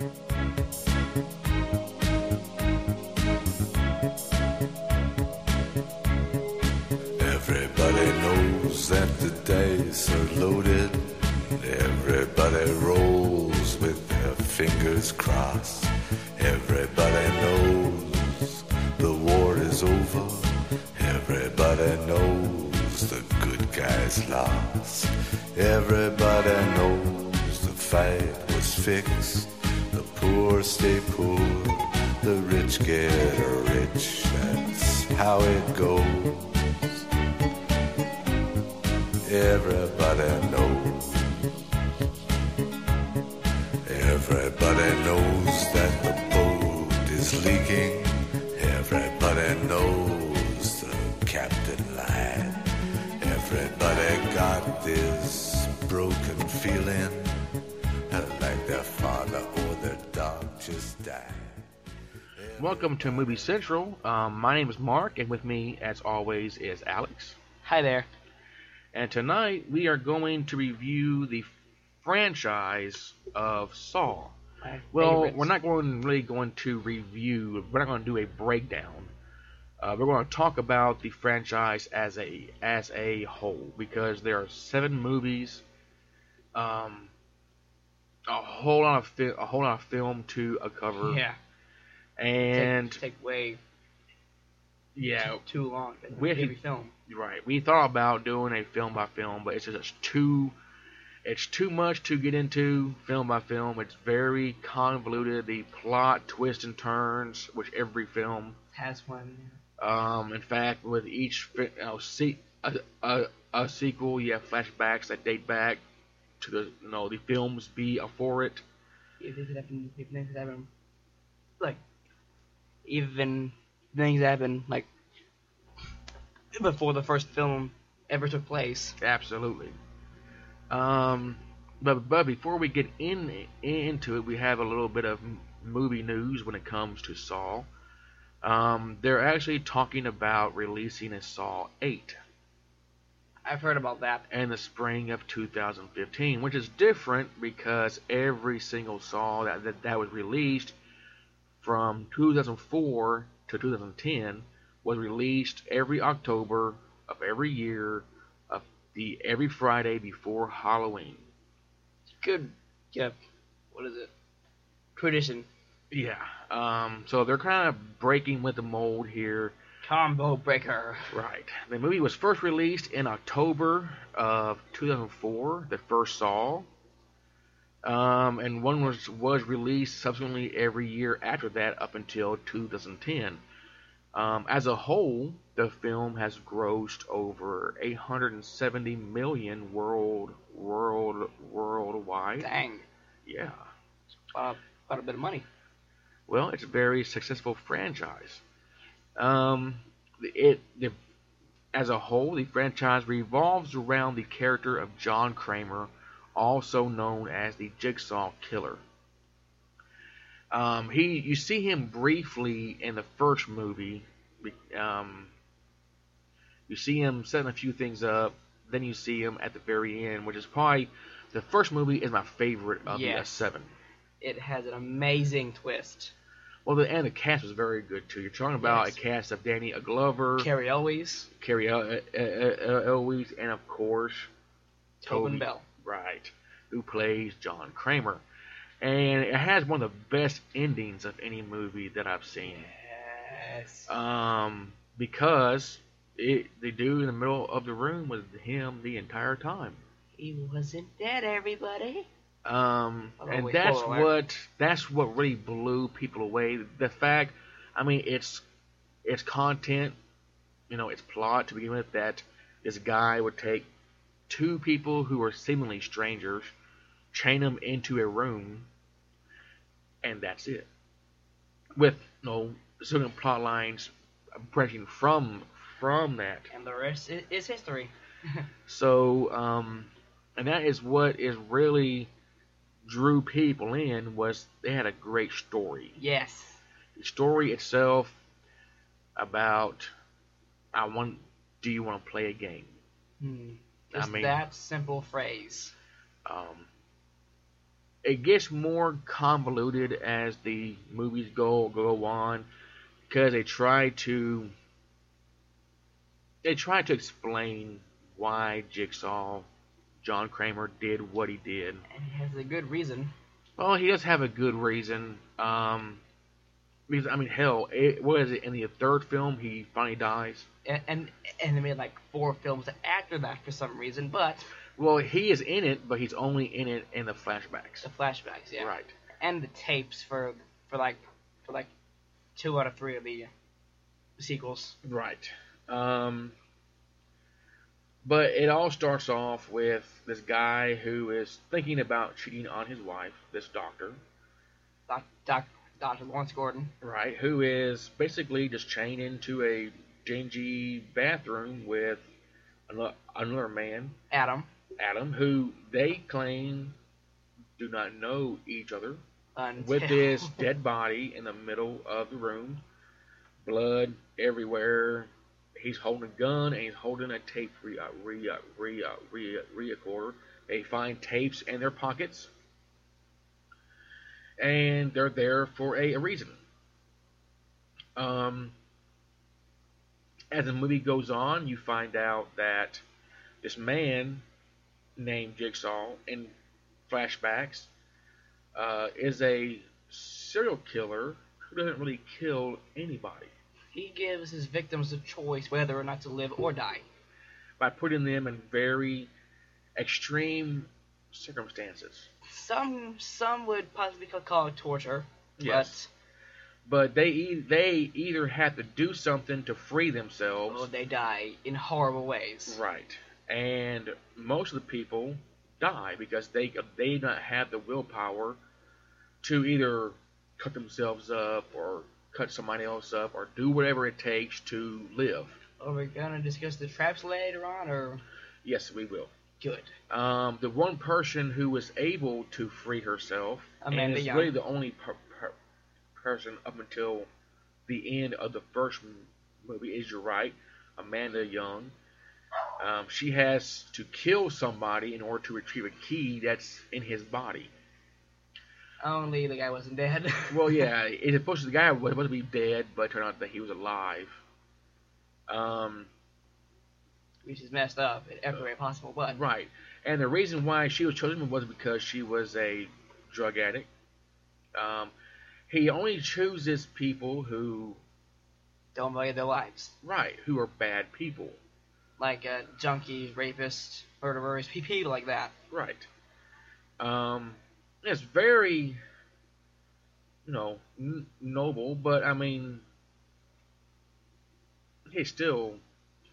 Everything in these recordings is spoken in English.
Everybody knows that the dice are loaded. Everybody rolls with their fingers crossed. Everybody knows the war is over. Everybody knows the good guys lost. Everybody knows the fight was fixed. Poor stay poor. The rich get rich. That's how it goes. Everybody knows. Died. Welcome to Movie Central. Um, my name is Mark, and with me, as always, is Alex. Hi there. And tonight we are going to review the franchise of Saw. My Well, favorites. we're not going really going to review. We're not going to do a breakdown. Uh, we're going to talk about the franchise as a as a whole because there are seven movies, um, a whole lot of fi- a whole lot of film to uh, cover, Yeah. and take, take way yeah, too long. We actually- film. Right. We thought about doing a film by film, but it's just too it's too much to get into film by film. It's very convoluted. The plot twists and turns, which every film. Has one. Um, in fact, with each fi- uh, se- a, a, a sequel, you have flashbacks that date back to the you know the films before it. If things happen, if things happen, like even things happen like before the first film ever took place. Absolutely. Um, but but before we get in into it, we have a little bit of movie news when it comes to Saw. Um, they're actually talking about releasing a Saw 8 I've heard about that. in the spring of 2015, which is different because every single Saw that that, that was released from 2004 to 2010 was released every October of every year of the every Friday before Halloween. Good. Yeah. What is it? Tradition. Yeah. Um, so they're kind of breaking with the mold here. Combo breaker. Right. The movie was first released in October of 2004, the first Saw. Um, and one was was released subsequently every year after that up until 2010. Um, as a whole, the film has grossed over 870 million world world worldwide. Dang. Yeah. Uh, quite a bit of money. Well, it's a very successful franchise. Um, it the, as a whole, the franchise revolves around the character of John Kramer, also known as the Jigsaw Killer. Um, he, you see him briefly in the first movie. Um, you see him setting a few things up. Then you see him at the very end, which is probably the first movie is my favorite of the S7. It has an amazing twist. Well, the, and the cast was very good too. You're talking about Yes. a cast of Danny Glover, Cary Elwes, Cary El- El- El- Elwes, and of course Tobin Toby Bell. right, who plays John Kramer. And it has one of the best endings of any movie that I've seen. Yes. Um, because it, the dude in the middle of the room was him the entire time. he wasn't dead, everybody. Um, and that's what that's what really blew people away. The fact, I mean, it's it's content, you know, it's plot to begin with. That this guy would take two people who are seemingly strangers, chain them into a room, and that's it. With no certain plot lines branching from from that. And the rest is, is history. So, um, and that is what is really drew people in was they had a great story. yes. The story itself about I want do you want to play a game? Hmm. I Just mean- that simple phrase. Um, it gets more convoluted as the movies go go on because they try to they try to explain why Jigsaw John Kramer did what he did. And he has a good reason. Well, he does have a good reason. Um, because I mean, hell, it, what is it? In the third film, he finally dies. And, and and they made like four films after that for some reason, but Well, he is in it, but he's only in it in the flashbacks. the flashbacks, yeah, Right. and the tapes for for like for like two out of three of the sequels. Right. Um, but it all starts off with this guy who is thinking about cheating on his wife, this doctor, Doc, Doc, Dr. Lawrence Gordon. right? Who is basically just chained into a dingy bathroom with ano- another man, Adam. Adam, who they claim do not know each other, Until, with this dead body in the middle of the room, blood everywhere. He's holding a gun and he's holding a tape re, uh, re, uh, re, uh, re, recorder. They find tapes in their pockets, and they're there for a, a reason. Um, as the movie goes on, you find out that this man named Jigsaw in flashbacks uh, is a serial killer who doesn't really kill anybody he gives his victims a choice whether or not to live or die. by putting them in very extreme circumstances. Some some would possibly call it torture. Yes. But they e- they either have to do something to free themselves, or they die in horrible ways. right? And most of the people die because they they do not have the willpower to either cut themselves up or cut somebody else up or do whatever it takes to live. Are we gonna discuss the traps later on, or Yes, we will. good? Um, the one person who was able to free herself, Amanda and is Young. really the only per- per- person up until the end of the first movie, is you're right, Amanda Young. Um, she has to kill somebody in order to retrieve a key that's in his body. Only the guy wasn't dead. Well, yeah, it's supposed to the guy was supposed to be dead, but it turned out that he was alive. Um, which is messed up in every way possible. But Right. And the reason why she was chosen was because she was a drug addict. Um, he only chooses people who, don't value their lives, right, who are bad people. like uh, junkies, rapists, murderers, people like that. Right. Um, it's very, you know, n- noble, but I mean, he's still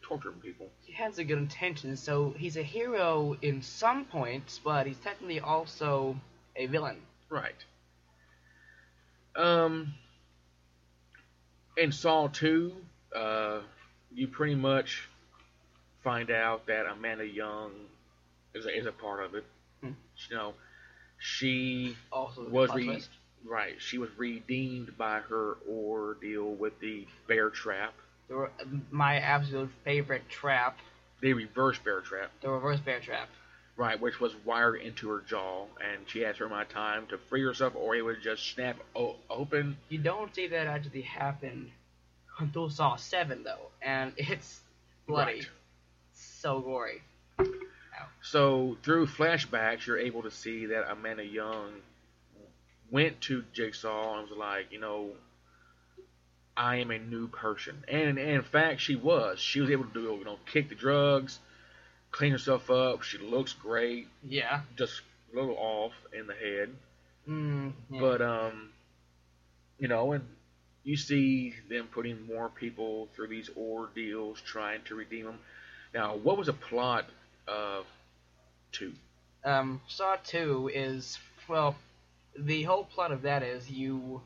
torturing people. He has a good intention, so he's a hero in some points, but he's technically also a villain. Right. Um, in Saw 2, uh, you pretty much find out that Amanda Young is a, is a part of it. Hmm. You know, she Also, was re- right. She was redeemed by her ordeal with the bear trap, The my absolute favorite trap, the reverse bear trap. the reverse bear trap. Right, which was wired into her jaw, and she had certain amount of time to free herself, or it would just snap o- open. You don't see that actually happen until Saw 7, though, and it's bloody. Right. So gory. So through flashbacks, you're able to see that Amanda Young went to Jigsaw and was like, you know, I am a new person, and, and in fact, she was. She was able to do, you know, kick the drugs, clean herself up. She looks great, Yeah. just a little off in the head, Mm, yeah. but um, you know, and you see them putting more people through these ordeals, trying to redeem them. Now, what was the plot of two? um, Saw 2 is, well, the whole plot of that is you,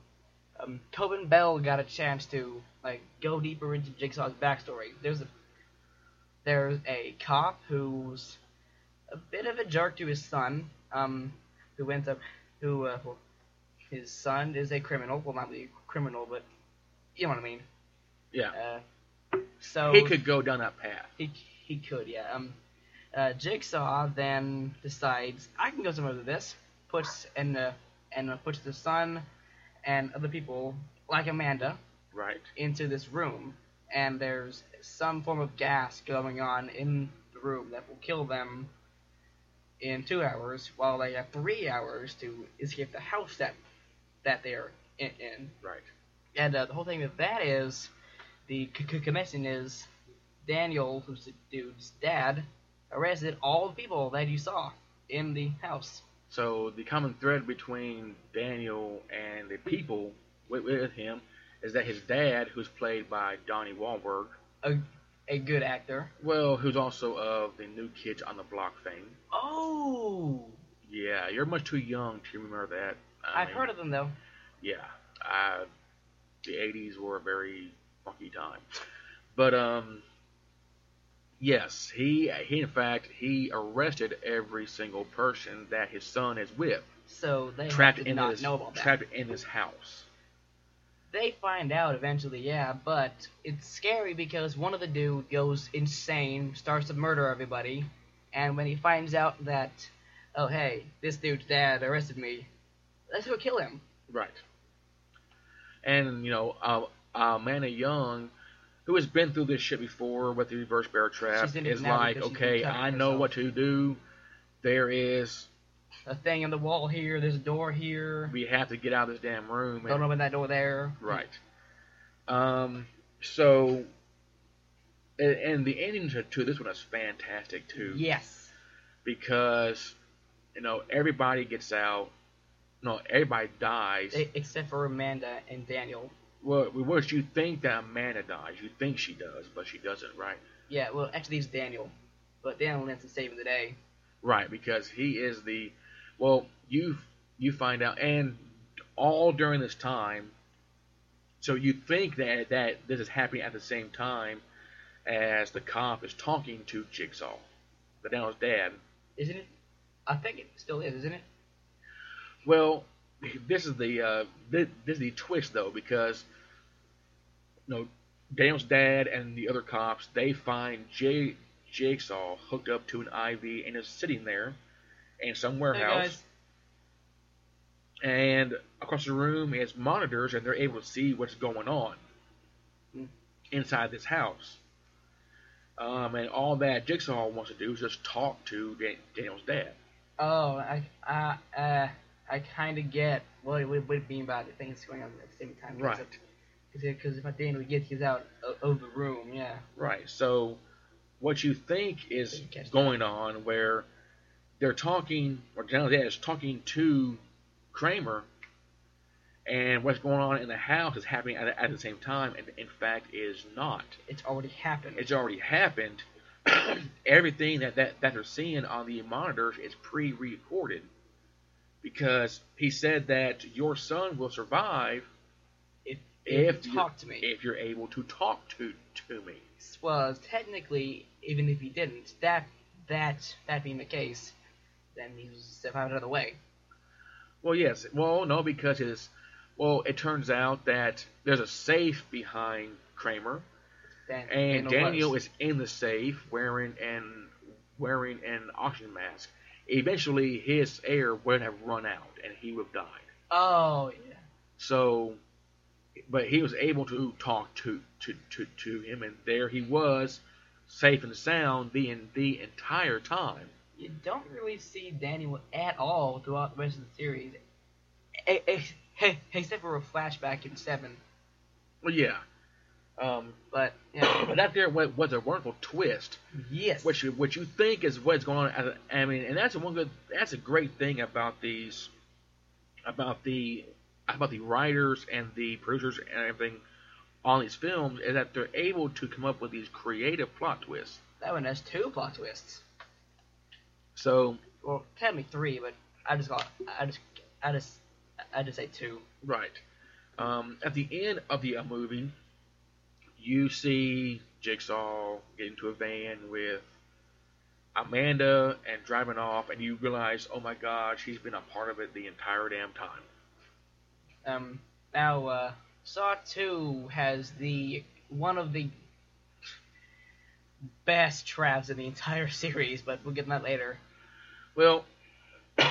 um, Tobin Bell got a chance to, like, go deeper into Jigsaw's backstory. There's a, there's a cop who's a bit of a jerk to his son, um, who ends up, who, uh, well, his son is a criminal, well, not really a criminal, but, you know what I mean. Yeah. Uh, so he could go down that path. He he could, yeah. Um, uh, Jigsaw then decides I can go somewhere with this. puts and uh, and uh, puts the son and other people like Amanda Right. into this room, and there's some form of gas going on in the room that will kill them in two hours, while they have three hours to escape the house that that they're in. in. Right. And uh, the whole thing with that is the commission is Daniel, who's the dude's dad, arrested all the people that you saw in the house. So the common thread between Daniel and the people with, with him is that his dad, who's played by Donnie Wahlberg, A good actor. well, who's also of the New Kids on the Block fame. Oh, Yeah, you're much too young to remember that. I I've mean, heard of them though. Yeah, uh, the '80s were a very funky time, but um, yes, he he in fact he arrested every single person that his son is with, So they trapped did in not his know about that. trapped in his house. They find out eventually, yeah, but it's scary because one of the dude goes insane, starts to murder everybody, and when he finds out that, oh hey, this dude's dad arrested me, let's go kill him. Right. And you know, uh, Amanda Young, who has been through this shit before with the reverse bear trap, She's in it is like, because she's been okay, I know herself. what to do. There is, A thing in the wall here, there's a door here. we have to get out of this damn room. Don't open that door there. Right. Um. So, and, and the ending to, to this one is fantastic too, Yes. because you know everybody gets out. No, everybody dies. Except for Amanda and Daniel. Well, you think that Amanda dies, you think she does, but she doesn't, right? Yeah, well, actually, it's Daniel. But Daniel ends up saving the day. Right, because he is the. Well, you you find out, and all during this time. So you think that that this is happening at the same time as the cop is talking to Jigsaw, the Daniel's dad. Isn't it? I think it still is, isn't it? Well, this is the uh, this, this is the twist though because you know Daniel's dad and the other cops they find J Jigsaw hooked up to an IV and is sitting there in some Hey, warehouse. guys. and across the room is monitors, and they're able to see what's going on Hmm. inside this house. Um, and all that Jigsaw wants to do is just talk to Dan- Daniel's dad. Oh, I, I, uh, I kind of get what, it mean by the things going on at the same time. Right. Because if at the end Daniel gets he's out of, of the room, yeah. Right. So, what you think is that. going on, where they're talking, or Daniel's dad is talking to Kramer, and what's going on in the house is happening at, at the same time, and in fact is not. It's already happened. it's already happened. Everything that, that, that they're seeing on the monitors is pre recorded. Because he said that your son will survive if, if you talk to me. if you're able to talk to to me. well, technically, even if he didn't, that that that being the case, then he's step out of the way. Well, yes. Well, no, because his. Well, it turns out that there's a safe behind Kramer, and Daniel Daniel was. is in the safe wearing an wearing an oxygen mask. Eventually, his air would have run out, and he would have died. Oh yeah. So, but he was able to talk to to, to, to him, and there he was, safe and sound the the entire time. You don't really see Daniel at all throughout the rest of the series, except for a flashback in seven. Well, yeah. Um, But yeah, but that there was, was a wonderful twist, yes. which you, which you think is what's going on. I mean, and that's a one good. That's a great thing about these, about the, about the writers and the producers and everything on these films is that they're able to come up with these creative plot twists. that one has two plot twists. So Well, technically three, but I just got I just I just I just say two. Right. Um, at the end of the uh, movie, you see Jigsaw get into a van with Amanda and driving off, and you realize, oh my God, she's been a part of it the entire damn time. Um, now uh, Saw Two has the one of the best traps in the entire series, but we'll get that later. Well,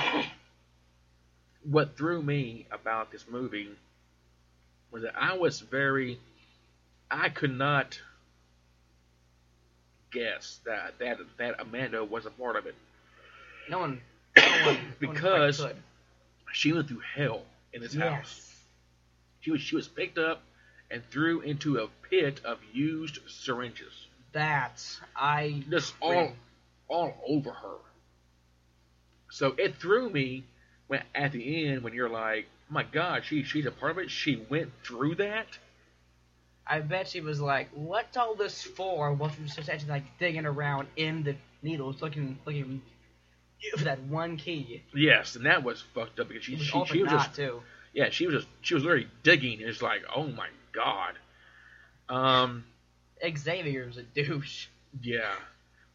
what threw me about this movie was that I was very, I could not guess that that that Amanda was a part of it. No one. No one no one Because- She went through hell in this house. Yes. She was she was picked up and threw into a pit of used syringes, That I. just all all over her. So it threw me when at the end when you're like, oh my God, she she's a part of it. She went through that. I bet she was like, "What's all this for?" While she was just actually like digging around in the needles, looking, looking for that one key. Yes, and that was fucked up because she was she, she was just too. yeah she was just she was literally digging and it's like oh my God. Um. Xavier was a douche. Yeah,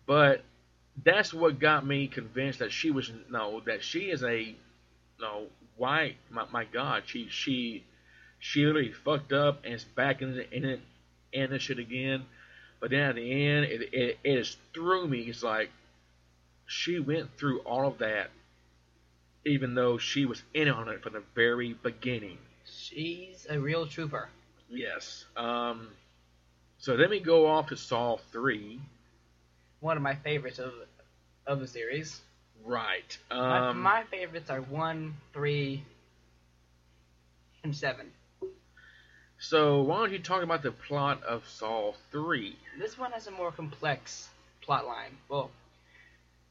but that's what got me convinced that she was no, that she is a no. Why, my, my God, she she she literally fucked up and is back in the, in it in the shit again. But then at the end, it it, it just threw me. It's like she went through all of that, even though she was in on it from the very beginning. She's a real trooper. Yes. Um. So let me go off to Saw three. One of my favorites of of the series. Right. My, Um, my favorites are one, three, and seven. So why don't you talk about the plot of Saw 3? This one has a more complex plot line. Well,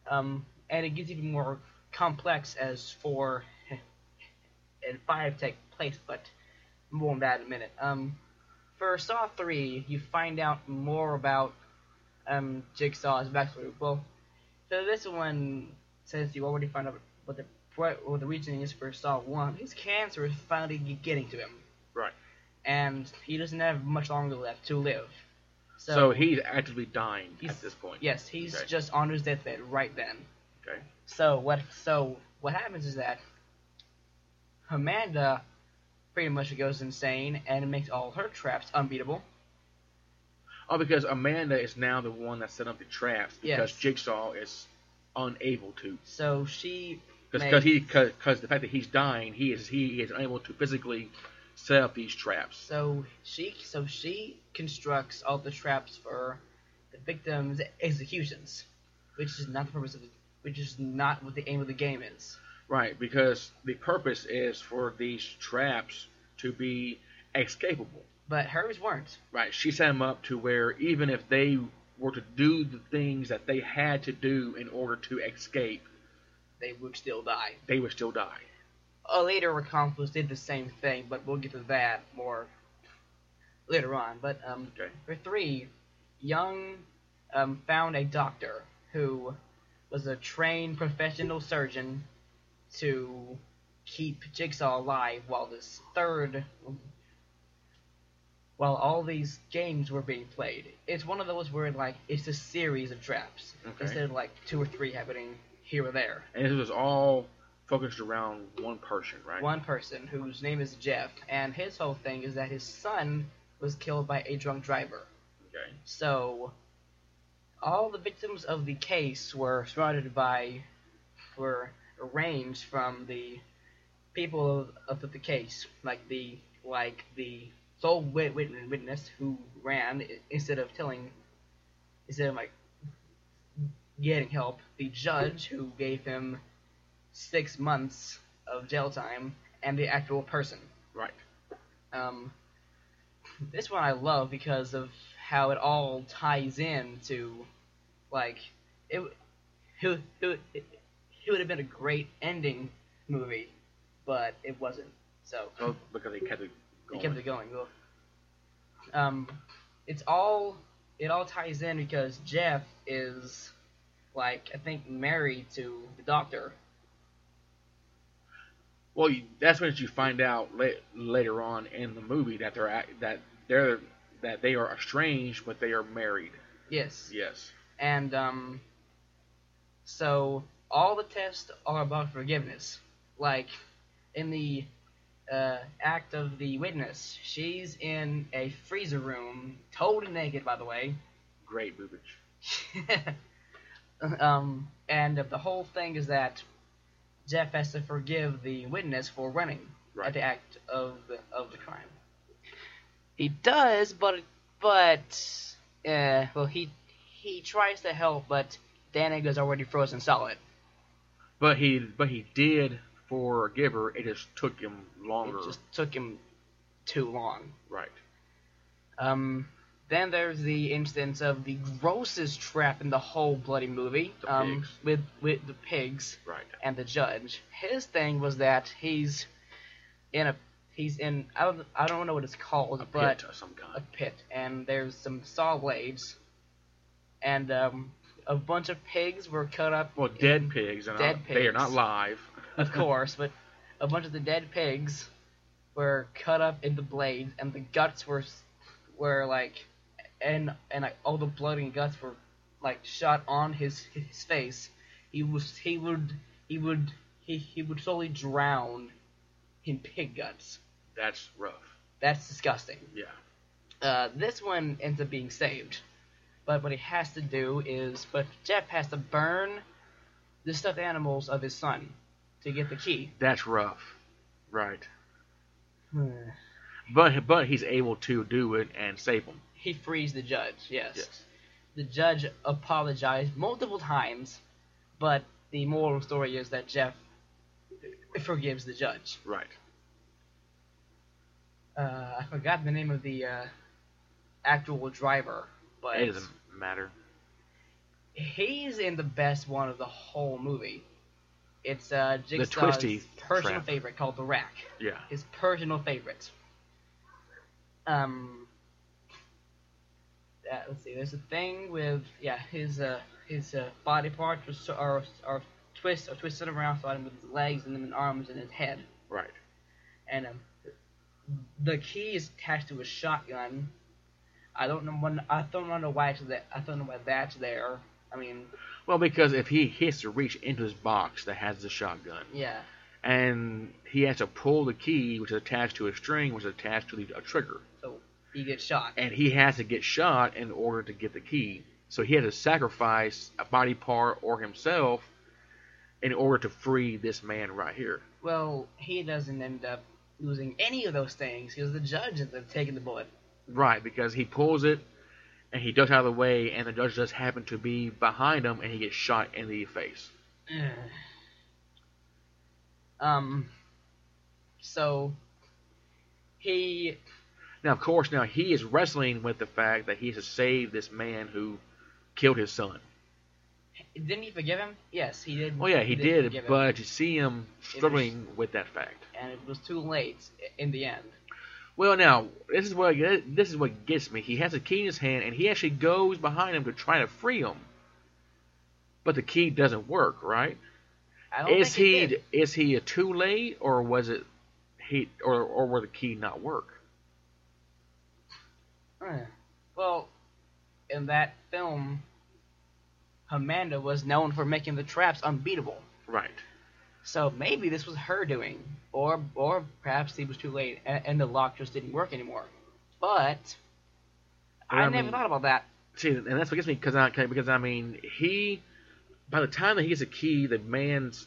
um, and it gets even more complex as four and five take place, but more on that in a minute. Um, for Saw three, you find out more about um Jigsaw's backstory. Well, so this one says you already found out what the what, what the reasoning is for Saw one. His cancer is finally getting to him. And he doesn't have much longer left to live. So, he's actively dying He's- at this point. Yes, he's Okay. just on his deathbed right then. Okay. So what? So what happens is that Amanda pretty much goes insane and makes all her traps unbeatable. Oh, because Amanda is now the one that set up the traps because Yes. Jigsaw is unable to. So she Because he because the fact that he's dying, he is he is unable to physically set up these traps. so she so she constructs all the traps for the victims' executions, which is not the purpose of the, which is not what the aim of the game is. Right, because the purpose is for these traps to be escapable. But hers weren't. Right, she set them up to where even if they were to do the things that they had to do in order to escape, They would still die. they would still die. A later accomplice did the same thing, but we'll get to that more later on. But um, Okay. for three, Young um, found a doctor who was a trained professional surgeon to keep Jigsaw alive while this third, while all these games were being played. It's one of those where like it's a series of traps Okay. instead of like two or three happening here or there. And this was all focused around one person, right? one person whose name is Jeff, and his whole thing is that his son was killed by a drunk driver. Okay. So, all the victims of the case were surrounded by, were arranged from the people of, of the case, like the like the sole wit- wit- witness who ran instead of telling, instead of like getting help, the judge who gave him six months of jail time, and the actual person. Right. Um, this one I love because of how it all ties in to, like, it. It, would- it, would- it, would have been a great ending movie, but it wasn't. So So because they kept it they going. kept it going. Well, Um, it's all it all ties in because Jeff is like I think married to the doctor. Well, you, that's when you find out la- later on in the movie that they're act- that they're that they are estranged, but they are married. Yes. Yes. And um, so all the tests are about forgiveness. Like in the uh, act of the witness, she's in a freezer room, totally naked, by the way. Great boobage. um, and the whole thing is that Jeff has to forgive the witness for running Right. at the act of the of the crime. He does, but but uh, well he he tries to help, but Danica's already frozen solid. But he but he did forgive her. It just took him longer. It just took him too long. Right. Um, then there's the instance of the grossest trap in the whole bloody movie. The um, pigs. with with the pigs Right. and the judge. His thing was that he's in a he's in I don't I don't know what it's called, A but pit a pit, and there's some saw blades, and um, a bunch of pigs were cut up. Well, dead pigs, and Dead not, they are not live. of course, but a bunch of the dead pigs were cut up in the blades, and the guts were were like, and and like all the blood and guts were like shot on his his face. He was he would he would he he would slowly drown in pig guts. That's rough. That's disgusting. Yeah. Uh, this one ends up being saved, but what he has to do is, but Jeff has to burn the stuffed animals of his son to get the key. That's rough. Right. But but he's able to do it and save them. He frees the judge, yes. Yes. The judge apologized multiple times, but the moral story is that Jeff forgives the judge. Right. Uh, I forgot the name of the uh, actual driver, but It doesn't matter. he's in the best one of the whole movie. It's uh, Jigsaw's twisty personal trap. favorite called the Rack. Yeah. His personal favorite. Um. Uh, let's see. There's a thing with yeah his uh his uh, body parts are, are are twist are twisted around so with his legs and then his arms and his head Right. and um, the key is attached to a shotgun. I don't know when I don't know why it's that I don't know why that's there. I mean, Well, because if he, has to reach into his box that has the shotgun, yeah, and he has to pull the key, which is attached to a string, which is attached to the, a trigger, he gets shot. and he has to get shot in order to get the key. So he had to sacrifice a body part or himself in order to free this man right here. Well, he doesn't end up losing any of those things because the judge ends up taking the bullet. Right, because he pulls it and he ducks out of the way, and the judge just happen to be behind him, and he gets shot in the face. um. So he Now, of course, now he is wrestling with the fact that he has to save this man who killed his son. didn't he forgive him? Yes, he did. Well, yeah, he did, forgive him, but you see him struggling with that fact. and it was too late in the end. Well, now this is what this is what gets me. He has a key in his hand, and he actually goes behind him to try to free him, but the key doesn't work. Right? I don't Is he he did. is he a too late, or was it he or or will the key not work? Well, in that film, Amanda was known for making the traps unbeatable. Right. So maybe this was her doing, or or perhaps he was too late and, and the lock just didn't work anymore. But But I, I never mean- thought about that. See, and that's what gets me because I because I mean he by the time that he gets a key, the man's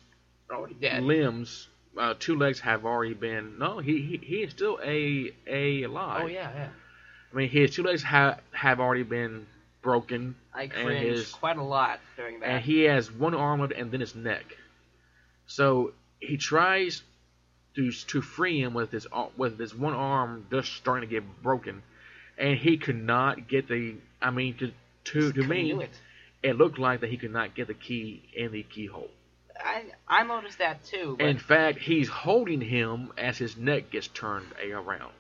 Already dead. limbs, uh, two legs have already been. No, he he, he is still a a alive. Oh yeah, yeah. I mean, his two legs have have already been broken, I And cringed his- quite a lot during that. and he has one arm left and then his neck. So he tries to to free him with his with his one arm just starting to get broken, and he could not get the. I mean, to to to me, it. it looked like that he could not get the key in the keyhole. I I noticed that too. But In fact, he's holding him as his neck gets turned around.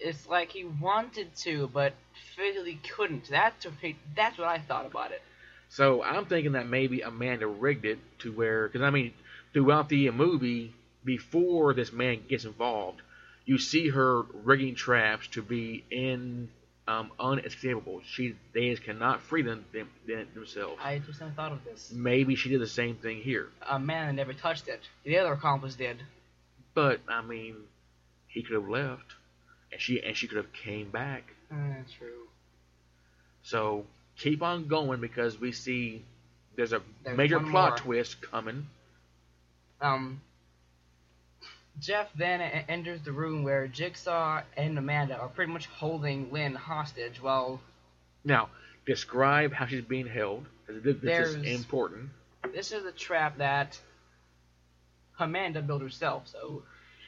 It's like he wanted to, but physically couldn't. That's what he- that's what I thought about it. So I'm thinking that maybe Amanda rigged it to where, because I mean, throughout the movie, before this man gets involved, you see her rigging traps to be in um, unescapable. She they cannot free them, them, them themselves. I just never thought of this. Maybe she did the same thing here, A man never touched it. The other accomplice did. but I mean, he could have left, and she and she could have came back. Uh, true. So keep on going because we see there's a There's major plot more. twist coming. Um, Jeff then enters the room where Jigsaw and Amanda are pretty much holding Lynn hostage while Now, describe how she's being held. this is important. this is a trap that Amanda built herself, so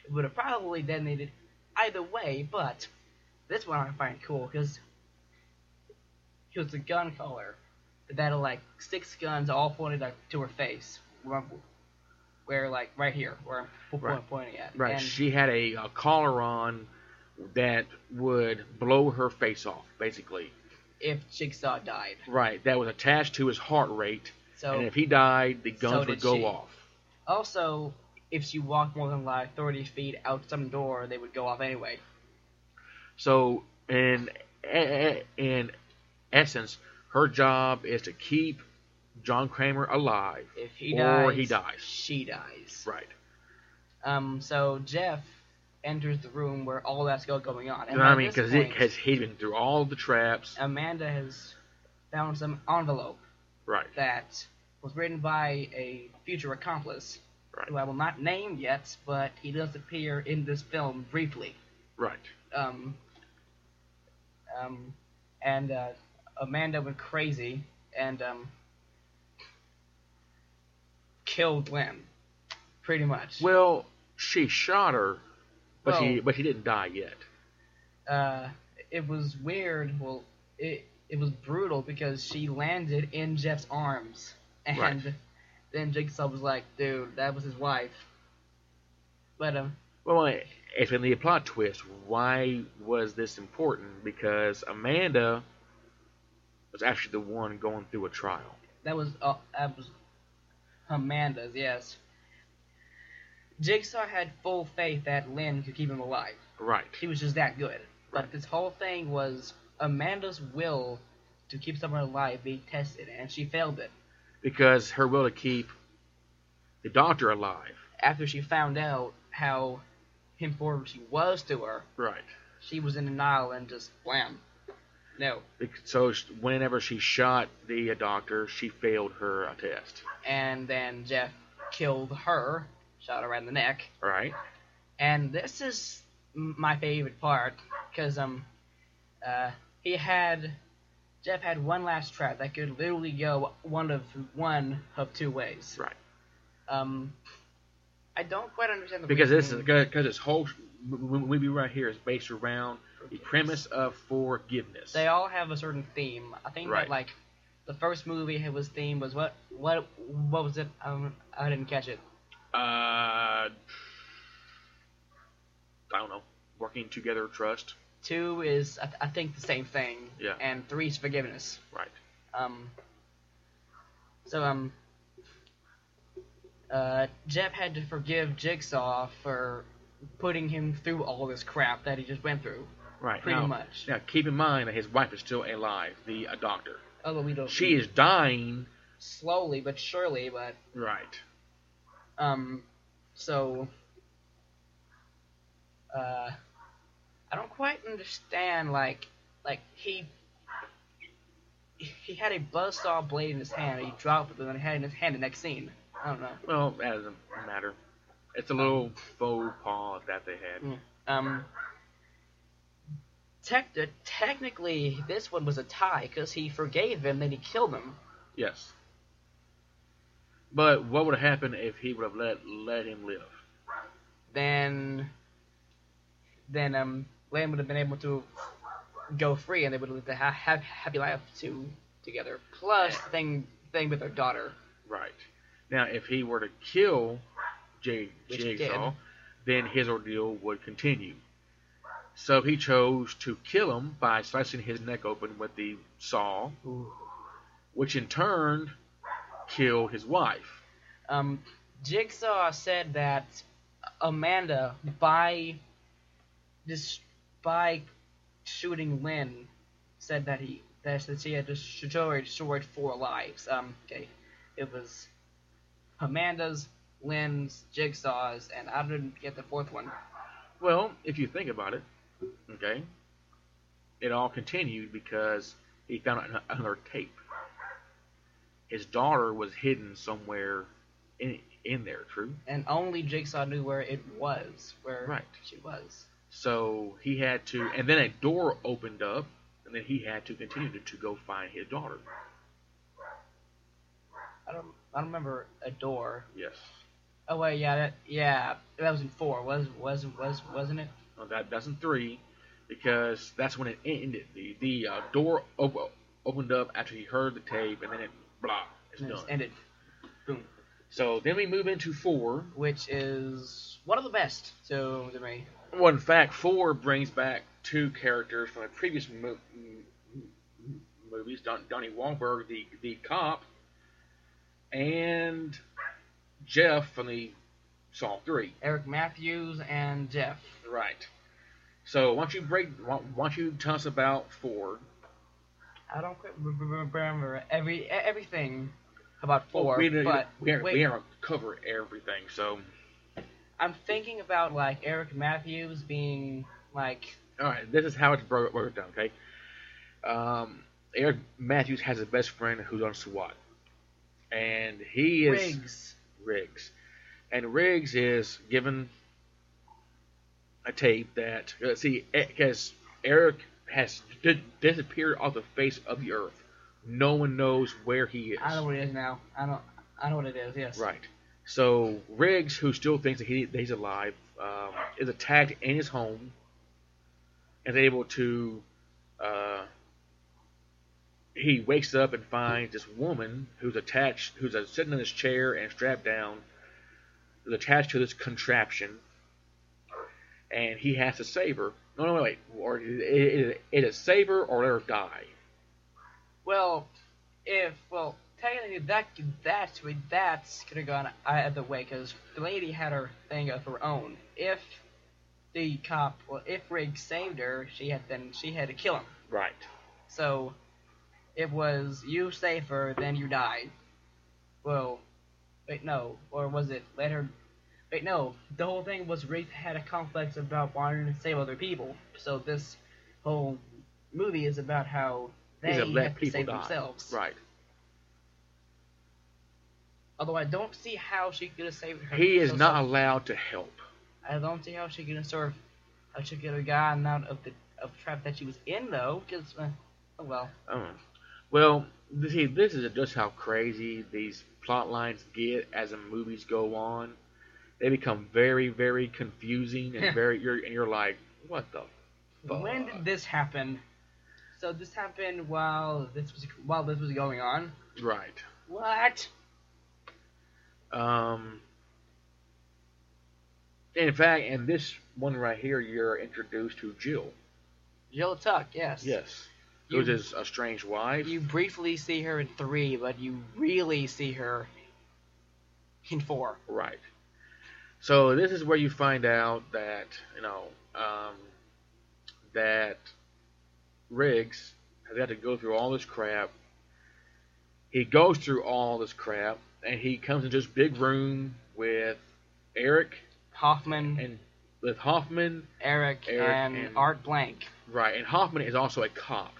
it would have probably detonated either way, but this one I find cool because he was a gun caller that had like six guns all pointed like, to her face. Where, where, like right here, where I'm Right. pointing at. Right. And she had a, a collar on that would blow her face off, basically. if Jigsaw died. Right. That was attached to his heart rate, So and if he died, the guns so would go she. off. also, if she walked more than like 30 feet out some door, they would go off anyway. So, in in essence, her job is to keep John Kramer alive. If he Or dies, he dies. she dies. Right. Um, so Jeff enters the room where all that's going on. You And know what I mean? Because has he's been through all the traps. Amanda has found some envelope Right. that was written by a future accomplice, Right. who I will not name yet, but he does appear in this film briefly. Right. Um, um, and uh, Amanda went crazy and um, killed Glenn, pretty much. Well, she shot her, but she Well- but she didn't die yet. uh, it was weird. Well, it it was brutal because she landed in Jeff's arms, and Right. Then Jigsaw was like, "Dude, that was his wife." But um, Well, if in the plot twist, why was this important? Because Amanda was actually the one going through a trial. that was uh, that was Amanda's. Yes. Jigsaw had full faith that Lynn could keep him alive. Right. He was just that good. But Right. this whole thing was Amanda's will to keep someone alive being tested, and she failed it. Because her will to keep the doctor alive. after she found out how important she was to her, Right. she was in denial and just blam. No. So whenever she shot the uh, doctor, she failed her uh, test. And then Jeff killed her, shot her right in the neck. Right. And this is my favorite part, because um, uh, he had Jeff had one last trap that could literally go one of one of two ways. Right. Um, I don't quite understand the Because this is because this whole m- movie right here is based around the premise of forgiveness. they all have a certain theme. I think Right. that like the first movie was theme was what what what was it? Um, I didn't catch it. Uh, I don't know. Working together, trust. Two is I, th- I think the same thing. Yeah. And three is forgiveness. Right. Um. So um. Uh, Jeff had to forgive Jigsaw for putting him through all this crap that he just went through. Right. Pretty now, much. Now, keep in mind that his wife is still alive, the uh, doctor. Although we don't. She is dying. slowly but surely, but Right. Um, so, uh, I don't quite understand, like, like, he, he had a buzzsaw blade in his hand, and he dropped it, and then he had it in his hand the next scene. I don't know. Well, that doesn't matter. It's a little faux pas that they had. Mm. Um, tech, technically, this one was a tie, because he forgave him, then he killed him. Yes. But what would have happened if he would have let let him live? Then, then, um, Lamb would have been able to go free, and they would have lived a ha- ha- happy life to, together. Plus, the thing, thing with their daughter. Right. Now, if he were to kill J- Which he Jigsaw, did. then his ordeal would continue. So he chose to kill him by slicing his neck open with the saw, which in turn killed his wife. Um, Jigsaw said that Amanda, by this, by shooting Lynn, said that he that she had destroyed destroyed four lives. Um, okay, it was Amanda's, Lynn's, Jigsaw's, and I didn't get the fourth one. Well, if you think about it, okay, it all continued because he found another tape. His daughter was hidden somewhere in in there. True. and only Jigsaw knew where it was, where Right. she was. So he had to, and then a door opened up, and then he had to continue to, to go find his daughter. I don't, I don't remember a door. Yes. Oh wait, yeah, that, yeah, that was in four. Was was was wasn't it? No, that that's in three, because that's when it ended. The the uh, door op- opened up after he heard the tape, and then it blah, it's And it done. just ended. Boom. So then we move into four. Which is one of the best. So to me, Well, in fact, four brings back two characters from the previous mo- movies: Don- Donnie Wahlberg, the the cop, and Jeff from the Saw Three. Eric Matthews and Jeff. Right. So why don't you break? Why why don't you tell us about four? I don't quite re- re- remember every everything about four, we, but we, we, we don't cover everything. So I'm thinking about like Eric Matthews being like all right, this is how it's broke broken down. Okay. Um, Eric Matthews has a best friend who's on SWAT, and he is Riggs. Riggs. And Riggs is given a tape that, uh, see, because Eric has di- disappeared off the face of the earth. No one knows where he is. I know what it is now. I don't. I know what it is. Yes. Right. So Riggs, who still thinks that, he, that he's alive, um, is attacked in his home and is able to. Uh, he wakes up and finds this woman who's attached, who's uh, sitting in this chair and strapped down, is attached to this contraption, and he has to save her. No, no, wait, or it is save her or let her die. Well, if well, technically that that's that's could have gone either way because the lady had her thing of her own. If the cop, well, if Riggs saved her, she had then she had to kill him. Right. So it was you save her, then you die. Well, wait, no, or was it let her? Wait, no. The whole thing was Riggs had a complex about wanting to save other people. So this whole movie is about how they He's a let have to save die. themselves. Right. Although I don't see how she could have saved her. He is not allowed to help. I don't see how she could have sort of how she could have gotten out of the of the trap that she was in though, because uh, oh well. Oh. Well, see, this is just how crazy these plot lines get as the movies go on. They become very, very confusing and very. You're and you're like, what the? Fuck? When did this happen? So this happened while this was while this was going on. Right. What? Um. In fact, in this one right here, you're introduced to Jill. Jill Tuck, yes. Yes. You- Who's his estranged wife. You briefly see her in three, but you really see her in four. Right. So this is where you find out that you know um, that Riggs has got to go through all this crap. He goes through all this crap, and he comes into this big room with Eric Hoffman, and with Hoffman. Eric, Eric and, and- Art Blank. Right, and Hoffman is also a cop.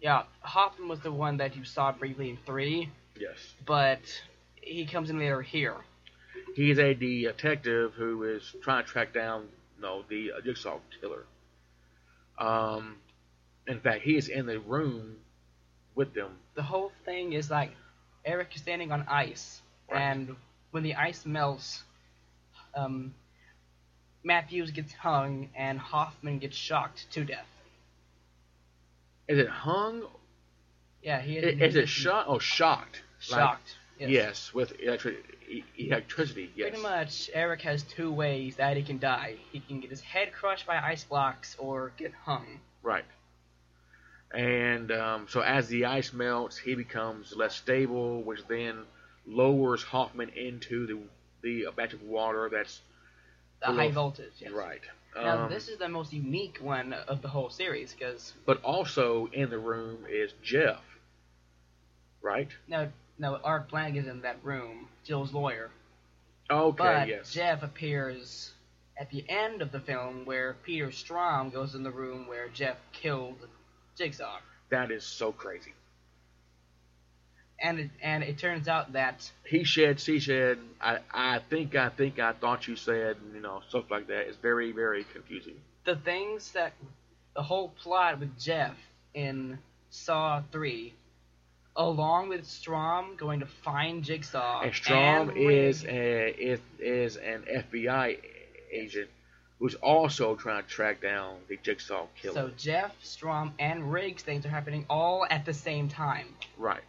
Yeah, Hoffman was the one that you saw briefly in three, Yes. but he comes in later here. He's a detective who is trying to track down, no, the uh, jigsaw killer. Um, in fact, he is in the room with them. The whole thing is like Eric is standing on ice, Right. and when the ice melts, um, Matthews gets hung and Hoffman gets shocked to death. Is it hung? Yeah, he Is, is. it shot? Oh, shocked. Like- Shocked. yes. with electric, e- electricity. Yes. Pretty much, Eric has two ways that he can die. He can get his head crushed by ice blocks or get hung. Right. And um, so as the ice melts, he becomes less stable, which then lowers Hoffman into the the batch of water that's The Below- high voltage. Yes. right. Now, Um, this is the most unique one of the whole series because But also in the room is Jeff. Right? No, now Art Blank is in that room, Jill's lawyer. Okay, But yes. Jeff appears at the end of the film where Peter Strahm goes in the room where Jeff killed Jigsaw. That is so crazy. and it, and it turns out that he said, she said, I, I think, I think, I thought you said, you know, stuff like that. It's very, very confusing. the things that the whole plot with Jeff in Saw three, along with Strahm going to find Jigsaw, And Strahm and is a, is is an FBI agent who's also trying to track down the Jigsaw killer. so Jeff, Strahm, and Riggs things are happening all at the same time. right.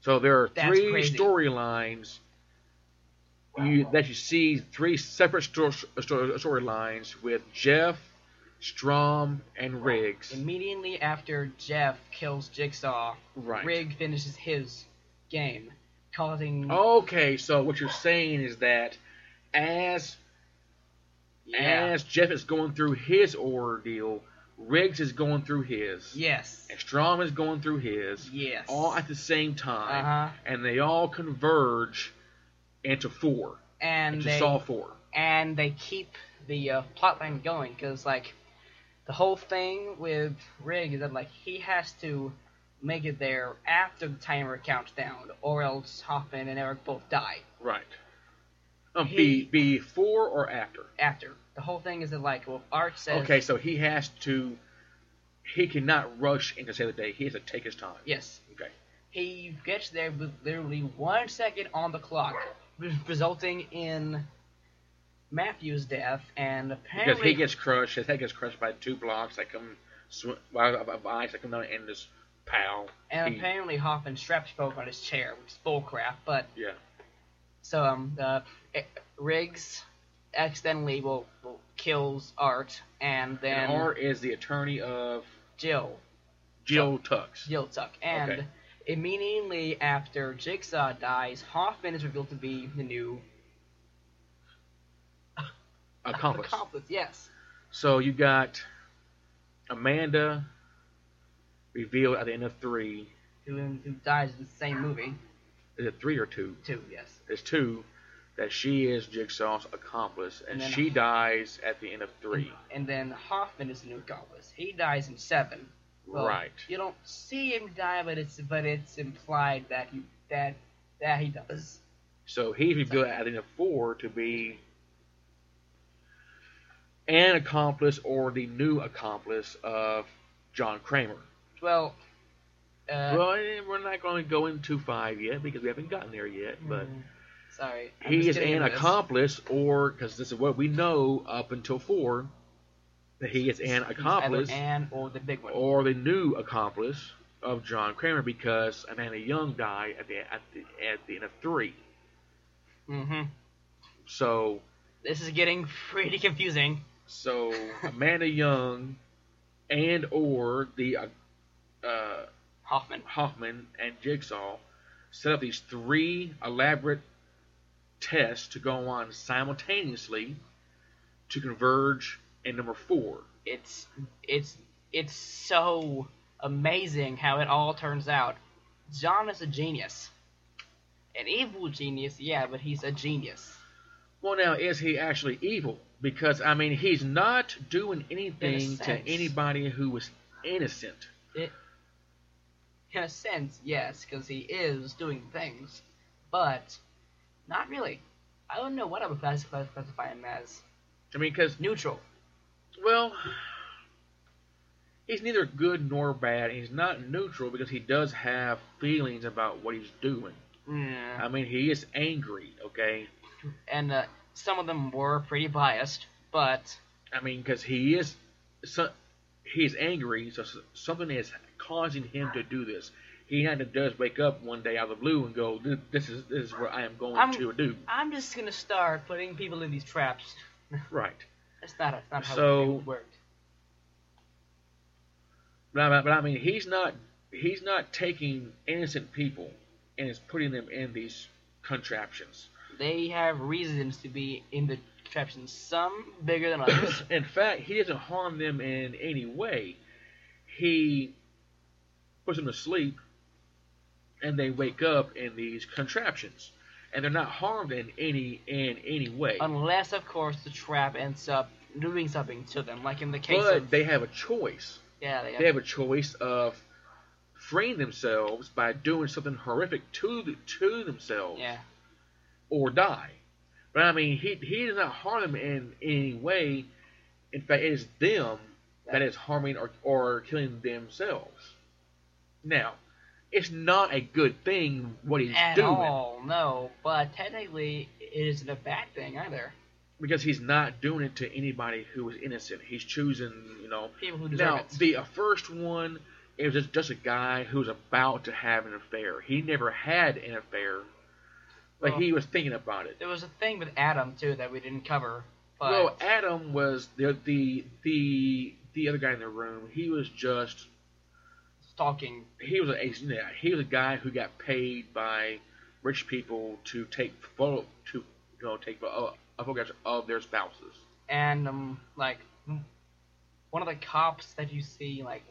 So there are That's three storylines you that you see three separate sto- sto- storylines with Jeff, Strahm, and Riggs. Immediately after Jeff kills Jigsaw, Right. Rig finishes his game, causing Okay, so what you're saying is that as yeah, as Jeff is going through his ordeal, Riggs is going through his, yes, and Strahm is going through his, yes, all at the same time, uh huh, and they all converge into four, and into they Saw four. and they keep the uh, plotline going because like the whole thing with Riggs is that like he has to make it there after the timer counts down, or else Hoffman and Eric both die. Right. Um, He- be before or after. After the whole thing is that like well Art says Okay, so he has to. He cannot rush into save the day. He has to take his time. yes Okay. he gets there with literally one second on the clock, resulting in Matthew's death and apparently Because he gets crushed. His head gets crushed by two blocks that come sw- by- of of ice that come down and just pow. and he- apparently Hoffman straps spoke on his chair, which is bullcrap, but Yeah. So um, eh, Riggs accidentally will, will kills Art, and then And Art is the attorney of Jill, Jill Tux. Jill Tuck, and Okay. immediately after Jigsaw dies, Hoffman is revealed to be the new Accomplice. accomplice. Yes, So you got Amanda revealed at the end of three. who who dies in the same movie Is it three or two? Two, Yes, There's two. That she is Jigsaw's accomplice, and, And she dies at the end of three. and then Hoffman is the new accomplice. He dies in seven. Well, right. You don't see him die, but it's but it's implied that he that that he does. So he's revealed at the end of four to be an accomplice or the new accomplice of John Kramer. Well, uh, well, eh, we're not going to go into five yet because we haven't gotten there yet. But mm, sorry, I'm he is an accomplice, or because this is what we know up until four, that he is an accomplice and or the big one. or the new accomplice of John Kramer because Amanda Young died at the at the at the end of three. Mm-hmm. So This is getting pretty confusing. so Amanda Young and or the uh, uh, Hoffman. Hoffman and Jigsaw set up these three elaborate tests to go on simultaneously to converge in number four. It's it's it's so amazing how it all turns out. John is a genius. An evil genius, yeah, but he's a genius. Well, now is he actually evil? Because I mean, he's not doing anything to anybody who was innocent. In a sense, yes, because he is doing things, but not really. I don't know what I would class- class- classify him as. I mean, because Neutral. well, he's neither good nor bad. He's not neutral because he does have feelings about what he's doing. Yeah. I mean, he is angry. Okay, and uh, some of them were pretty biased, but I mean, because he is, so, he's angry, so something is causing him to do this. He kind of does wake up one day out of the blue and go, "This, this is this is what I am going I'm- to do." I'm just gonna start putting people in these traps. Right. That's not that's not how So- it worked. But, I- but I mean, he's not he's not taking innocent people and is putting them in these contraptions. They have reasons to be in the contraptions, some bigger than others. in fact, he doesn't harm them in any way. He puts them to sleep, and they wake up in these contraptions, and they're not harmed in any in any way. Unless, of course, the trap ends up doing something to them, like in the case But of they have a choice. yeah, they, They have a choice of freeing themselves by doing something horrific to the, to themselves Yeah. or die. But I mean, he he does not harm them in, in any way. In fact, it is them that is harming or, or killing themselves. Now, it's not a good thing what he's At doing all, no. But technically, it isn't a bad thing either. because he's not doing it to anybody who is innocent. He's choosing, you know. People who deserve Now, it. the uh, first one, it was just, just a guy who was about to have an affair. He never had an affair, but Well- he was thinking about it. There was a thing with Adam too that we didn't cover. But Well, Adam was the the the the other guy in the room. He was just stalking. he was a he was a guy who got paid by rich people to take photo to you know take uh, photographs of their spouses. and um like one of the cops that you see like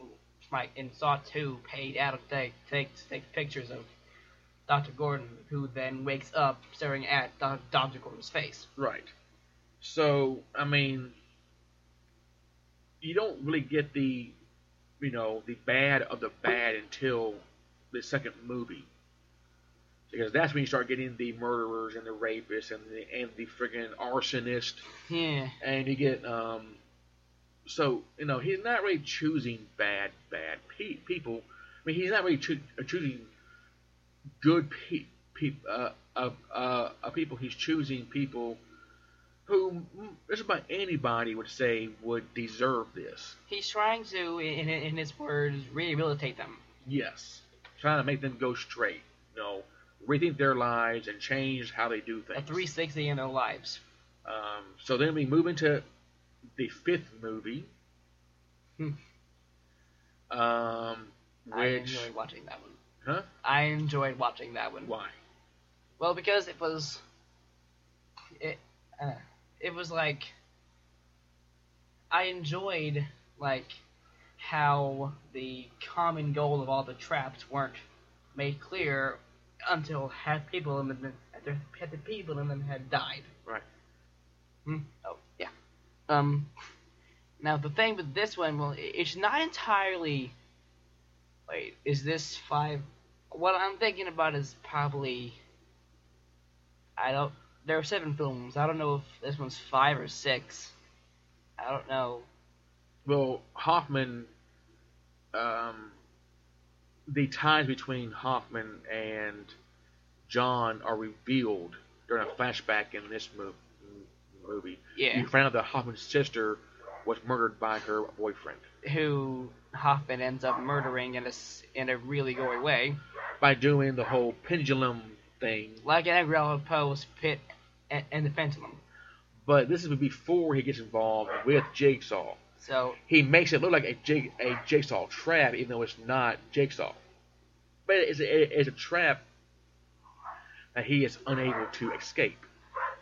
like in Saw Two paid to take take to take pictures of Dr. Gordon, who then wakes up staring at Dr. Gordon's face. Right. So I mean, you don't really get the you know the bad of the bad until the second movie. Because that's when you start getting the murderers and the rapists and the and the friggin' arsonist. Yeah, and you get um so you know he's not really choosing bad bad pe- people. I mean he's not really choo- uh, choosing good pe- pe- uh, uh, uh, uh, people. He's choosing people who just about anybody would say would deserve this he's trying to, in in his words, rehabilitate them. yes trying to make them go straight you know rethink their lives and change how they do things A 360 in their lives. Um, so then we move into the fifth movie, Hmm. um, I which enjoyed watching that one. huh? I enjoyed watching that one. Why? Well, because it was, it, uh, it was like, I enjoyed like how the common goal of all the traps weren't made clear until half people in them, half the people in them had died. Right. Hmm? Oh, yeah. Um. Now the thing with this one, well, it's not entirely. Wait, is this five? What I'm thinking about is probably. I don't. There are seven films. I don't know if this one's five or six. I don't know. Well, Hoffman, um, the ties between Hoffman and John are revealed during a flashback in this mo- movie. Yeah. You find out that Hoffman's sister was murdered by her boyfriend Who Hoffman ends up murdering in a in a really gory way, by doing the whole pendulum thing. like in Allan Poe's Pit and, and the Pendulum. But this is before he gets involved with Jigsaw. So he makes it look like a jig, a jigsaw trap, even though it's not jigsaw. But it's a, it's a trap that he is unable to escape.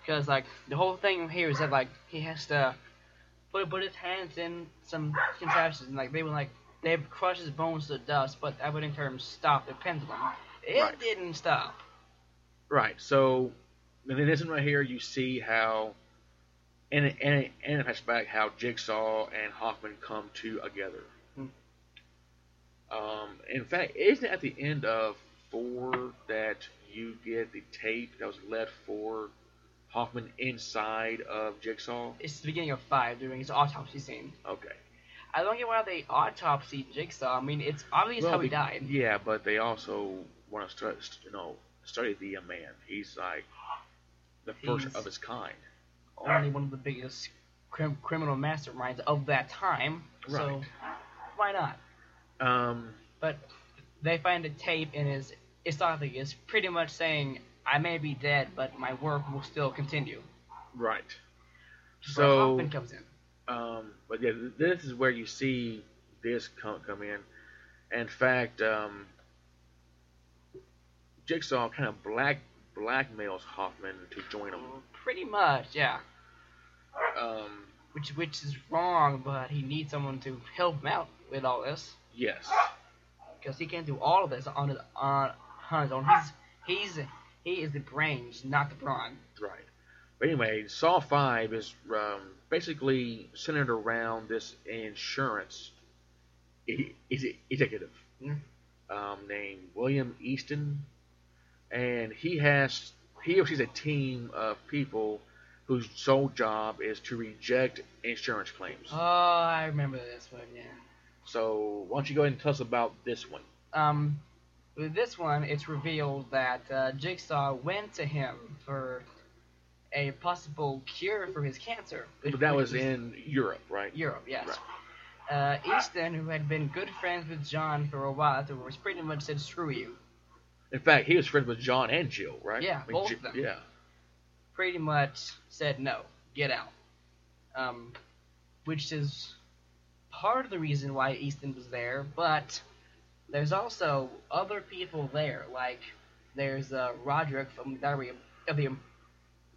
because like the whole thing here is that like he has to put put his hands in some contraptions and like they would like they would crush his bones to dust, but that would in turn stop the pendulum. It Right. didn't stop. Right. So, and this one right here, you see how, in a, in a, in a flashback, how Jigsaw and Hoffman come to together. Hmm. Um, in fact, isn't it at the end of four that you get the tape that was left for Hoffman inside of Jigsaw? It's the beginning of five during his autopsy scene. Okay. I don't get why they autopsy Jigsaw. I mean, it's obvious how he died. Yeah, but they also want to you know, study the uh, man. He's like the first He's- of his kind. Only one of the biggest crim- criminal masterminds of that time. So Right. why not? Um, But they find a tape in his esophagus, pretty much saying, "I may be dead, but my work will still continue." right. So, Hoffman comes in. um, but yeah, this is where you see this come come in. In fact, um, Jigsaw kind of black blackmails Hoffman to join him. Pretty much, yeah. Um, Which which is wrong, but he needs someone to help him out with all this yes. because he can't do all of this on his on, on his own. He's he's he is the brains, not the brawn. Right. But anyway, Saw 5 is um, basically centered around this insurance executive. Mm. um, named William Easton, and he has he or she's a team of people whose sole job is to reject insurance claims. Oh, I remember this one. Yeah. So why don't you go ahead and tell us about this one? Um, with this one, it's revealed that uh, Jigsaw went to him for a possible cure for his cancer. But that was in Europe, right? Europe, yes. Right. Uh, Easton, who had been good friends with John for a while, was pretty much said, "Screw you." In fact, he was friends with John and Jill, right? Yeah, I mean, both Ji- of them. Yeah. Pretty much said, "No, get out." Um, which is part of the reason why Easton was there, but there's also other people there, like there's uh, Roderick from Diary of, the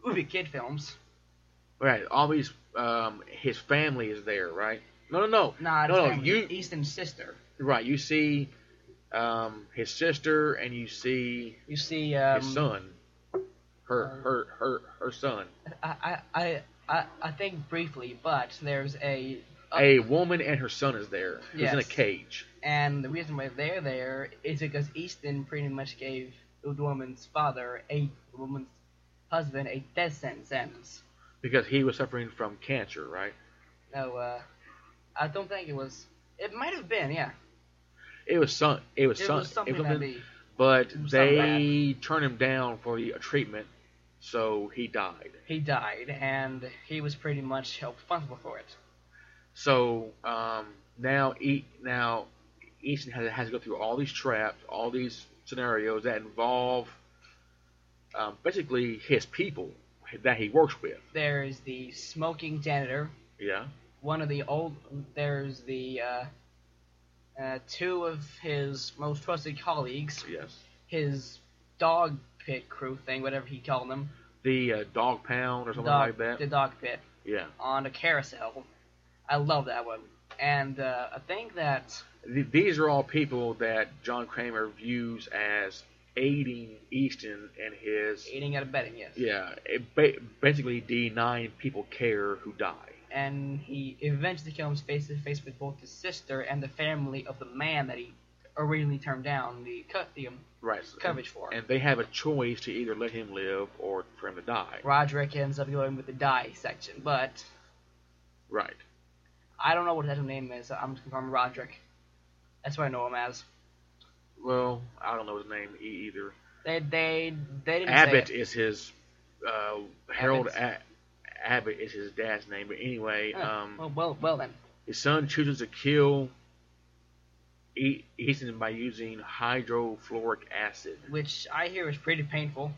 Movie Kid films. Right. All these, um, his family is there, right? No, no, no. Nah, No, no, you- Easton's sister. Right. You see, um, his sister, and you see You see, um, his son. Her, uh, her, her, her son. I, I, I, I think briefly, but there's a, A woman and her son is there. Who's in a cage. and the reason why they're there is because Easton pretty much gave the woman's father, a woman's husband, a death sentence. Because he was suffering from cancer, right? No, uh, I don't think it was. It might have been, yeah. It was son. It was It son. was something it was something- but they turned him down for the treatment, so he died. he died, and he was pretty much held responsible for it. So um, now, e- now Easton has, has to go through all these traps, all these scenarios that involve um, basically his people that he works with. There's the smoking janitor, Yeah, one of the old. There's the uh, uh, two of his most trusted colleagues, yes. his dog pit crew thing, whatever he called them, The uh, dog pound or something dog, like that. the dog pit yeah. on a carousel. I love that one, and uh, I think that Th- These are all people that John Kramer views as aiding Easton and his aiding and abetting. yes. yeah, ba- basically denying people care who die. And he eventually comes face to face with both his sister and the family of the man that he originally turned down the cut the um, Right. coverage for. And they have a choice to either let him live or for him to die. Roderick ends up going with the die section, but Right. I don't know what his actual name is. I'm just confirming Roderick. That's what I know him as. Well, I don't know his name either. They they they didn't Abbott is his uh, Harold Abbott's- A- Abbott is his dad's name. But anyway, Huh. um, well, well, well then. his son chooses to kill E- Easton by using hydrofluoric acid. Which I hear is pretty painful.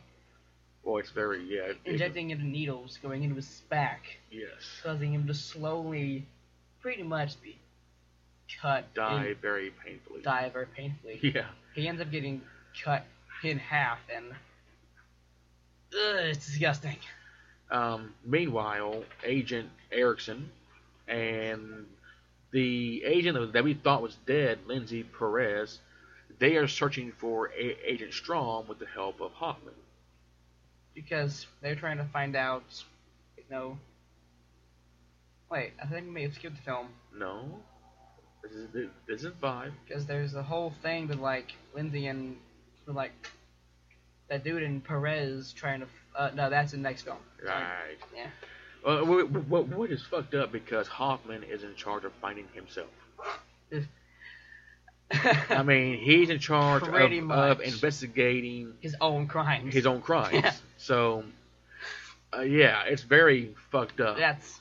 Well, it's very yeah. Injecting into needles going into his back, yes. causing him to slowly, pretty much be cut, Die in- very painfully. die very painfully. Yeah. He ends up getting cut in half, and ugh, it's disgusting. Um, meanwhile, Agent Erickson and the agent that we thought was dead, Lindsay Perez, they are searching for A- Agent Strahm with the help of Hoffman. because they're trying to find out, you know. Wait, I think we may have skipped the film No, this is this isn't five. because there's a whole thing with like Lindsay and with, like that dude and Perez trying to. Uh, no, that's the next film. Right. Yeah. Well, what, what, what is fucked up because Hoffman is in charge of finding himself. I mean, he's in charge of, of investigating his own crimes. his own crimes. Yeah. So, uh, yeah, it's very fucked up. That's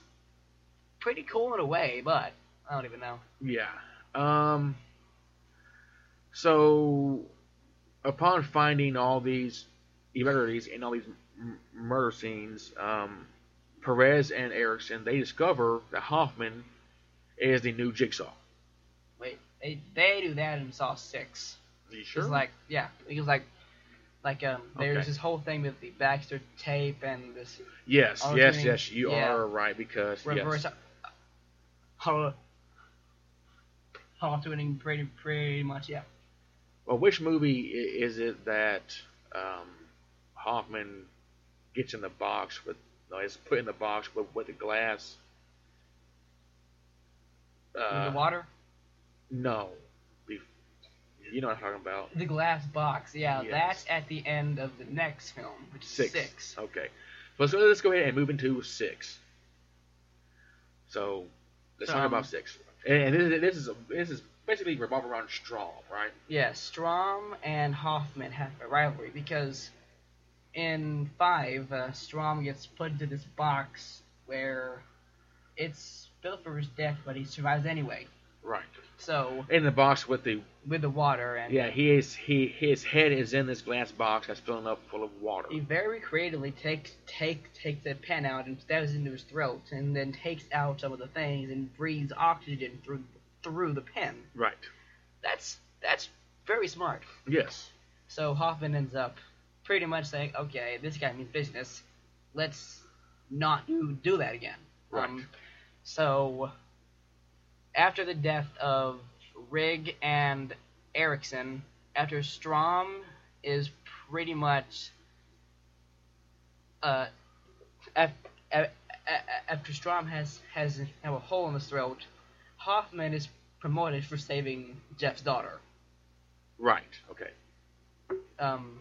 pretty cool in a way, but I don't even know. Yeah. Um. So, upon finding all these irregularities in all these m- murder scenes, um, Perez and Erickson they discover that Hoffman is the new Jigsaw. Wait, they they do that in Saw Six. Are you It's like yeah, was like like um there's Okay. this whole thing with the Baxter tape and this yes, yes, yes. You yeah. are right because reverse yes. hollow hollow tuning pretty pretty much yeah. Well, which movie is it that um, Hoffman gets in the box with? No, is put in the box with with the glass. in Uh, the water. No. You know what I'm talking about. The glass box. Yeah, Yes. that's at the end of the next film, which is Six. six. Okay. So let's go, let's go ahead and move into six. So let's talk Um, about six. And this, this is this is basically revolving around Strahm, right? Yeah, Strahm and Hoffman have a rivalry because in five, uh, Strahm gets put into this box where it's built for his death, but he survives anyway. Right. So In the box with the with the water and yeah, he is he his head is in this glass box that's filling up full of water. he very creatively takes take takes the pen out and stabs it into his throat, and then takes out some of the things and breathes oxygen through through the pen. Right. That's that's very smart. Yes. So Hoffman ends up pretty much saying, "Okay, this guy means business. Let's not do, do that again." Right. Um, so after the death of Rigg and Erickson, after Strahm is pretty much uh, af- a- a- after Strahm has has have a hole in his throat, Hoffman is promoted for saving Jeff's daughter. Right. Okay. Um,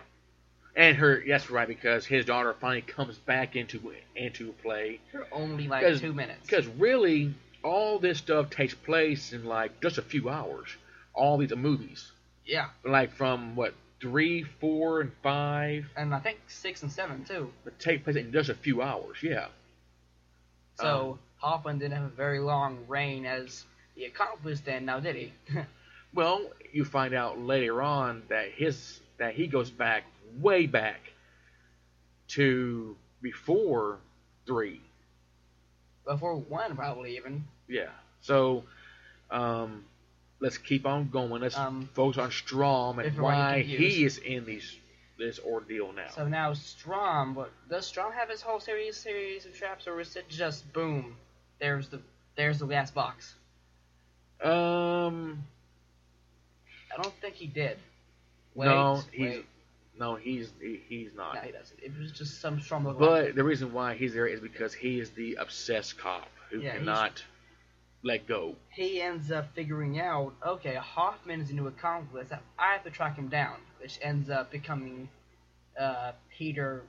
And her yes, right, because his daughter finally comes back into into play. for only like two minutes. Because really, all this stuff takes place in like just a few hours. All these movies, Yeah, like from what three, four, and five, and I think six and seven too. that take place in just a few hours. Yeah. So Um, Hoffman didn't have a very long reign as the accomplice then, now did he? Well, you find out later on that his that he goes back way back to before three. Before one, probably even. Yeah. So, um, let's keep on going. Let's Um, focus on Strahm and if we're getting why he is in these this ordeal now. So now Strahm, but does Strahm have his whole series series of traps, or is it just boom? There's the there's the last box. Um, I don't think he did. Wait, no, he's wait. no, he's he, he's not. No, he doesn't. It was just some look But the reason why he's there is because he is the obsessed cop who Yeah, cannot let go. he ends up figuring out, okay, Hoffman is into a accomplice. I have to track him down, which ends up becoming uh, Peter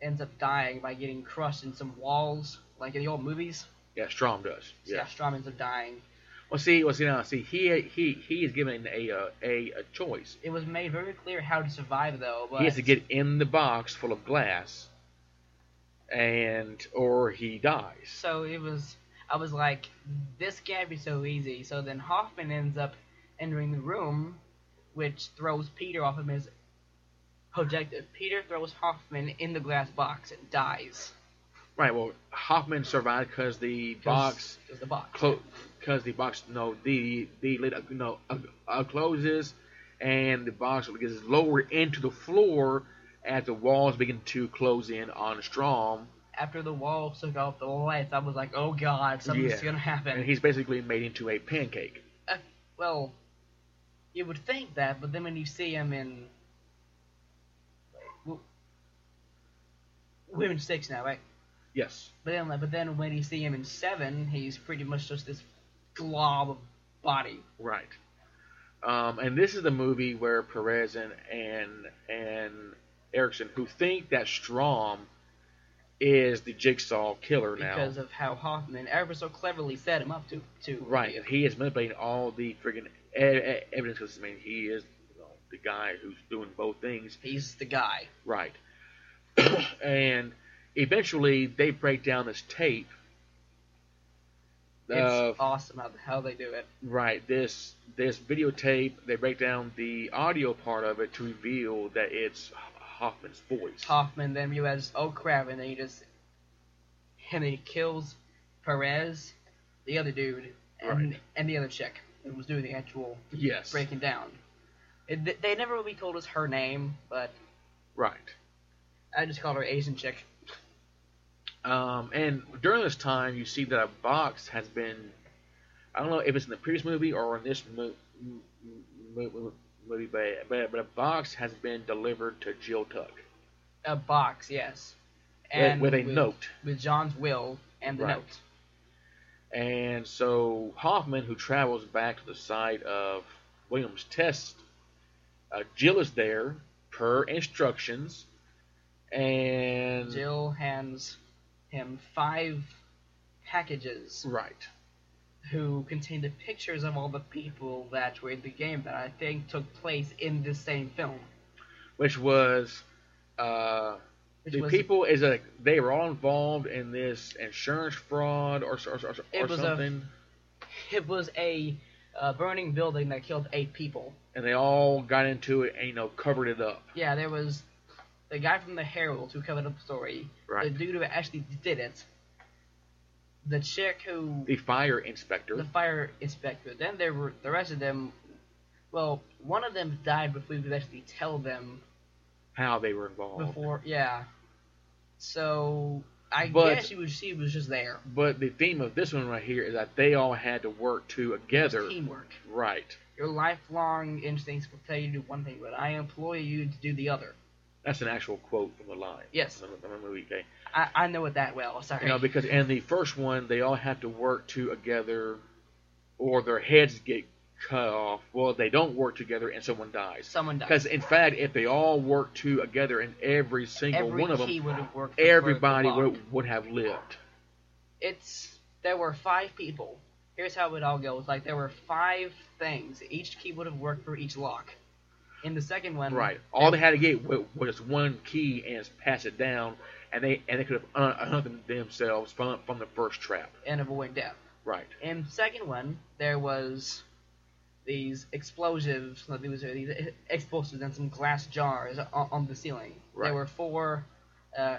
ends up dying by getting crushed in some walls, like in the old movies. Yeah, Strahm does. So yeah, Yeah. Strahm ends up dying. Well, see, well, see now, see, he he he is given a uh, a a choice. It was made very clear how to survive, though. But He has to get in the box full of glass, and or he dies. So it was. I was like, this can't be so easy. So then Hoffman ends up entering the room, which throws Peter off of his objective. Peter throws Hoffman in the glass box and dies. Right. Well, Hoffman survived because the box the box. Because the box no the the lid uh, no uh, uh, closes and the box gets lowered into the floor as the walls begin to close in on Strahm After the walls took off the lights, I was like, oh god, something's Yeah. gonna happen. and he's basically made into a pancake. well, you would think that, but then when you see him in. We're in six now, right? Yes. But then, but then when you see him in seven, he's pretty much just this glob of body. Right. Um, and this is the movie where Perez and and and Erickson, who think that Strahm is the jigsaw killer now, because of how Hoffman ever so cleverly set him up to to right? And he is manipulating all the friggin' evidence because I mean he is you know, the guy who's doing both things, He's the guy. right? and eventually they break down this tape. It's awesome how how they do it. Right. This this videotape, they break down the audio part of it to reveal that it's Hoffman's voice. Hoffman then realizes, oh crap, and then he just and he kills Perez, the other dude, and Right. and the other chick who was doing the actual yes. breaking down. It, they never really told us her name, but Right. I just called her Asian chick. Um, and during this time, you see that a box has been. I don't know if it's in the previous movie or in this mo- m- m- movie, but, but but a box has been delivered to Jill Tuck A box, yes, with, with a with, note. with John's will and the Right. note. And so Hoffman, who travels back to the site of William's test uh, Jill is there per instructions, and Jill hands him five packages right, who contained the pictures of all the people that were in the game that I think took place in this same film. which was uh, Which the was people is a they were all involved in this insurance fraud or or, or, or was a- something, it was a uh, burning building that killed eight people. and they all got into it and you know covered it up. Yeah, there was the guy from the Herald who covered up the story, Right. the dude who actually did it, the chick who The fire inspector. the fire inspector. Then there were the rest of them. Well, one of them died before we could actually tell them how they were involved. before. Yeah. So I But- guess she was she was just there. But the theme of this one right here is that they all had to work together. Teamwork. Right. Your lifelong instincts will tell you to do one thing, but I employ you to do the other. That's an actual quote from the line. Yes. From from movie. Okay. I, I know it that well. Sorry. You know, because in the first one, they all have to work together, or their heads get cut off. Well, they don't work together, and someone dies. Someone died. Because in fact, if they all worked together, and every single Every one of them, would everybody for the law. would would have lived. It's there were five people. Here's how it all goes. Like there were five things. Each key would have worked for each lock. In the second one, Right. All they had to get wa- was one key and pass it down, and they and they could have un- unhung themselves from from the first trap. and avoid death. Right. In the second one, there was these explosives. no, was uh, these explosives and some glass jars on, on the ceiling. Right. There were four uh,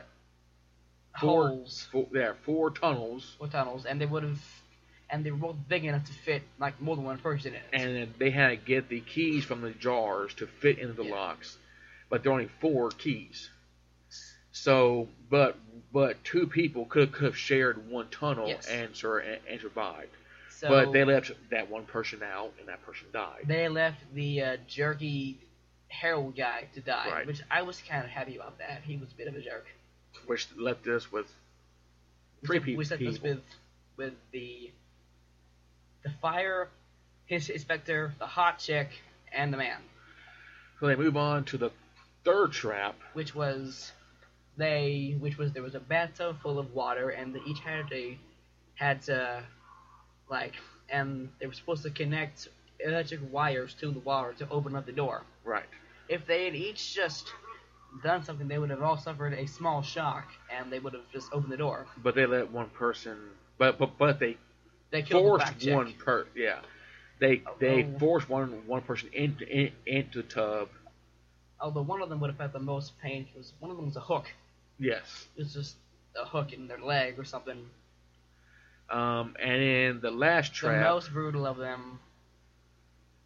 Four- holes Four, there are four tunnels, or tunnels, and they would have, and they were both big enough to fit like more than one person in it. and they had to get the keys from the jars to fit into the Yeah. locks. But there are only four keys. So, but but two people could could have shared one tunnel Yes. and, sur- and and survived. so but they left that one person out, and that person died. they left the uh, jerky Harold guy to die, Right. which I was kind of happy about that. He was a bit of a jerk. which left us with three we people. set this with with the the fire, his inspector, the hot chick, and the man, So they move on to the third trap. which was they, which was there was a bathtub full of water, and they each had a had to like, and they were supposed to connect electric wires to the water to open up the door. Right. If they had each just done something, they would have all suffered a small shock, and they would have just opened the door. But they let one person. But but but they They killed forced one per. Yeah. They they Oh. forced one one person into in, into the tub. Although one of them would have had the most pain because one of them was a hook. Yes. It was just a hook in their leg or something. Um, and in the last trap. The most brutal of them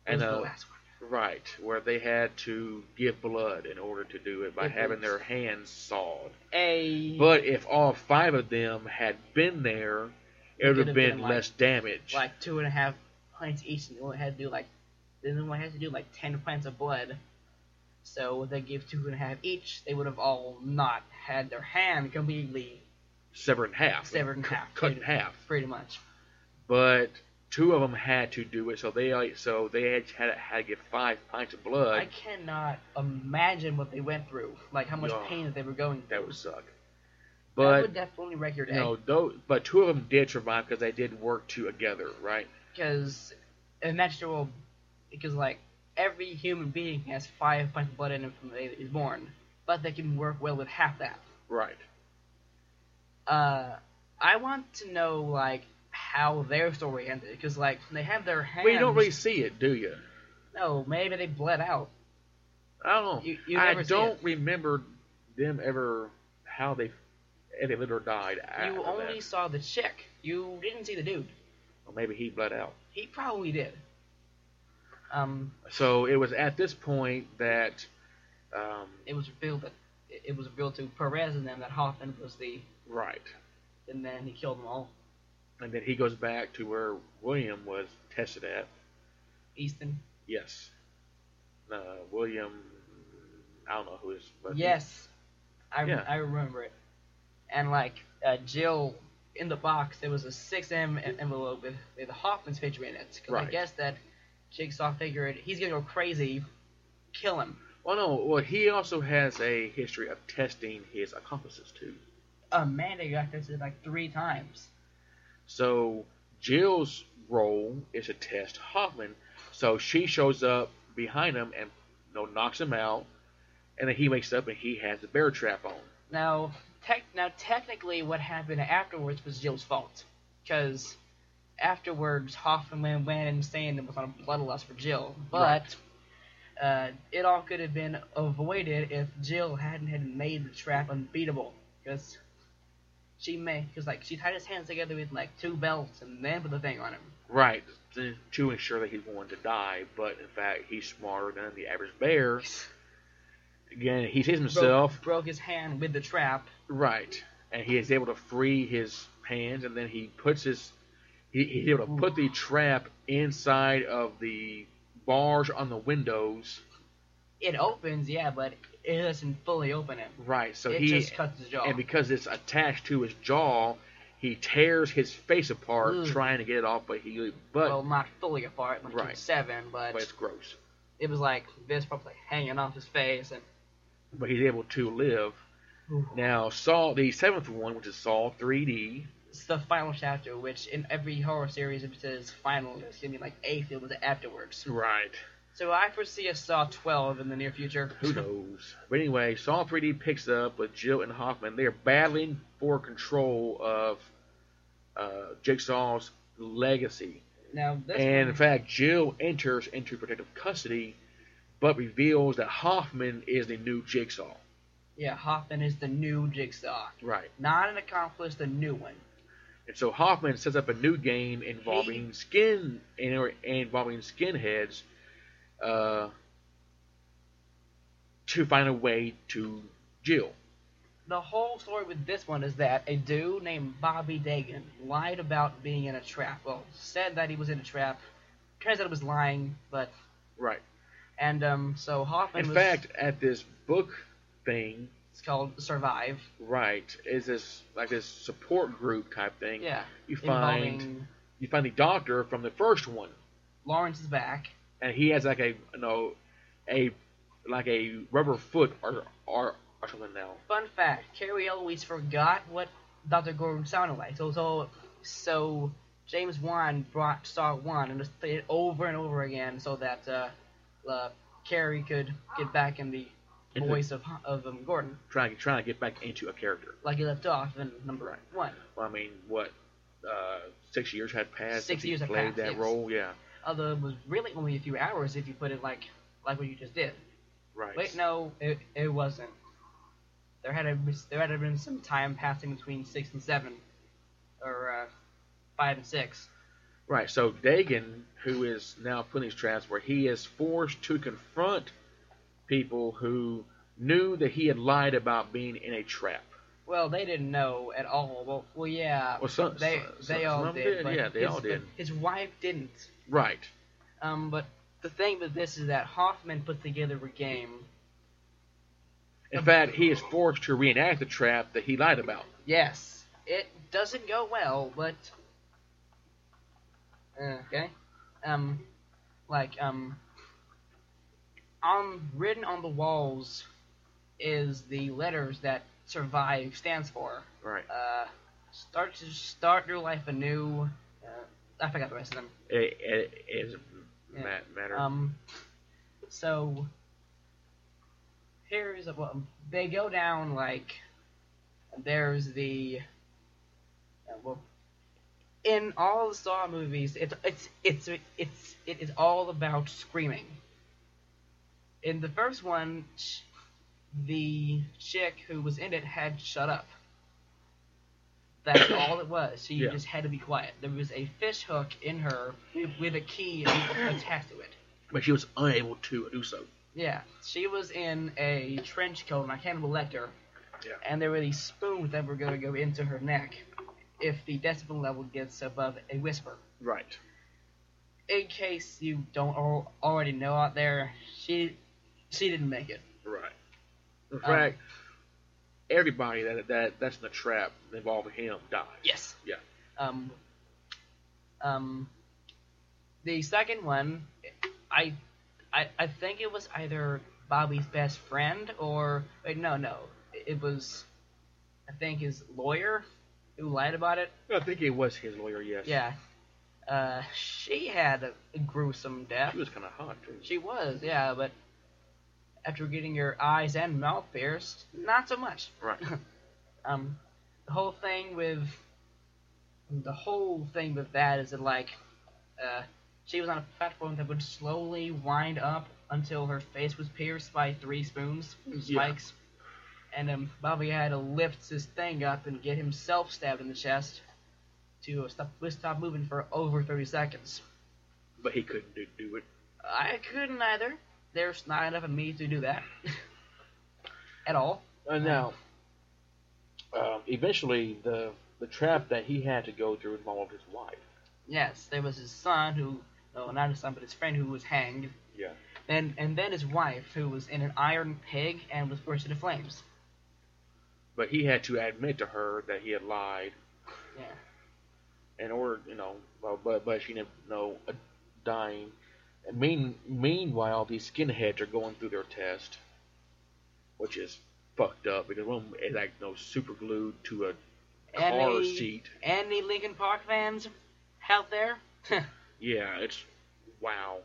was and the uh, last one. right where they had to give blood in order to do it by It having was- their hands sawed. A But if all five of them had been there, it would have been, been, like- less damage. like two and a half pints each, and they only had to do like they only had to do like ten pints of blood. So they give two and a half each, they would have all not had their hand completely severed in half. severed in half. Cut in half. pretty much. But two of them had to do it, so they like, so they had had, had to get five pints of blood. I cannot imagine what they went through, like how much Yeah. pain that they were going through. that would suck. That But would definitely wreck your day. those, but two of them did survive because they did work together, right? because natural because like every human being has five pints of blood in them from the day that he's born, but they can work well with half that. Right. Uh, I want to know like how their story ended because like they have their hands. Well, you don't really see it, do you? No, maybe they bled out. I don't know. You- you I don't remember them ever how they they lived or died. You only that. saw the chick. You didn't see the dude. Or maybe he bled out. He probably did. Um, So it was at this point that um, it was revealed that it was revealed to Perez and them that Hoffman was the, right, and then he killed them all. and then he goes back to where William was tested at. Easton. Yes, uh, William. I don't know who is. But Yes, I, Yeah. I remember it. And like uh, Jill in the box, there was a six M envelope with, with Hoffman's picture in it. Because I guess that Jigsaw figured he's gonna go crazy kill him. Well, no. Well, he also has a history of testing his accomplices too. Amanda got tested like three times. So Jill's role is to test Hoffman. So she shows up behind him and you know, knocks him out, and then he wakes up and he has the bear trap on. Now, tech, now technically, what happened afterwards was Jill's fault, because afterwards Hoffman went, went insane and was on a bloodlust for Jill. But uh, it all could have been avoided if Jill hadn't had made the trap unbeatable, because she made because like she tied his hands together with like two belts and then put the thing on him. Right, to, to ensure that he's going to die, but in fact he's smarter than the average bear. Again, he sees himself. Broke, broke his hand with the trap. Right, and he is able to free his hands, and then he puts his. He, he's able to put the trap inside of the bars on the windows. It opens, yeah, but it doesn't fully open it. Right, so it he just cuts his jaw. and because it's attached to his jaw, he tears his face apart Ugh. trying to get it off, but he but well, not fully apart, like Right. seven, but, but it's gross. it was like this, probably hanging off his face, and But he's able to live. Now, Saw the seventh one, which is Saw 3D. it's the final chapter, which in every horror series, if it says final, it's gonna be like eighth, it was afterwards. Right. So I foresee a Saw 12 in the near future. Who knows? But anyway, Saw 3D picks up with Jill and Hoffman. They are battling for control of uh, Jigsaw's legacy. Now this And in fact, Jill enters into protective custody, but reveals that Hoffman is the new Jigsaw. Yeah, Hoffman is the new Jigsaw, Right. not an accomplice, the new one. And so Hoffman sets up a new game involving skin and involving skinheads uh, to find a way to Jill. The whole story with this one is that a dude named Bobby Dagen lied about being in a trap. Well, said that he was in a trap. Turns out it was lying, but Right. and um, so Hoffman In was. fact, at this book thing, it's called Survive. right, is this like this support group type thing. Yeah, You find involving you find the doctor from the first one, Lawrence is back. and he has like a you know a like a rubber foot or or, or something now. Fun fact: Cary always forgot what Dr. Gordon sounded like. So so so James Wan brought Saw One and just played it over and over again so that uh, uh, Cary could get back in the Voice of of um, Gordon, Trying trying to get back into a character. like he left off in number one. Well, I mean, what uh, six years had passed Six he years had played passed, that yes. role. Yeah, Although it was really only a few hours if you put it like like what you just did. right. Wait, no, it, it wasn't. There had be, there had been some time passing between six and seven, or uh, five and six. Right. So Dagen, who is now traps, where he is forced to confront people who knew that he had lied about being in a trap. Well, they didn't know at all. Well, well, yeah, Well, some they some, they all did. but Yeah, they his, all did. His wife didn't. Right. Um, but the thing with this is that Hoffman put together a game. In fact, he is forced to reenact the trap that he lied about. Yes, it doesn't go well, but uh, okay. Um, like um, on written on the walls is the letters that survive stands for. Right. Uh, start to start your life anew. Uh, I forgot the rest of them. It, it, it doesn't Yeah. matter. Um, so here's a, well, they go down like there's the uh, well in all the Saw movies it's it's it's it's it is all about screaming. In the first one, the chick who was in it had shut up. That's all it was. She Yeah. just had to be quiet. There was a fish hook in her with a key attached to it. but she was unable to do so. Yeah, she was in a trench coat like Hannibal Lecter, Yeah. and there were these spoons that were going to go into her neck if the decibel level gets above a whisper. Right. In case you don't already know out there, she she didn't make it. Right. In Um, fact, everybody that that that's in the trap involving him dies. Yes. Yeah. Um. Um. The second one, I I I think it was either Bobby's best friend or wait no no it was I think his lawyer who lied about it. I think it was his lawyer. Yes. Yeah. Uh, she had a gruesome death. She was kind of hot too. She was, yeah, but after getting your eyes and mouth pierced, not so much. Right. Um, the whole thing with the whole thing with that is that like, uh, she was on a platform that would slowly wind up until her face was pierced by three spoons, Yeah. spikes, and um, Bobby had to lift his thing up and get himself stabbed in the chest to stop stop moving for over 30 seconds. But he couldn't do, do it. I couldn't either. There's not enough of me to do that at all. Uh, now, um, eventually, the the trap that he had to go through involved his wife. Yes, there was his son who, no, not his son, but his friend who was hanged. Yeah. And and then his wife who was in an iron pig and was burst into flames. But he had to admit to her that he had lied Yeah. in order, you know, well, but but she didn't know, uh, dying. And mean, meanwhile, these skinheads are going through their test, which is fucked up because one of them is like, you know, super glued to a car Any seat. any Linkin Park fans out there? Yeah, it's wow.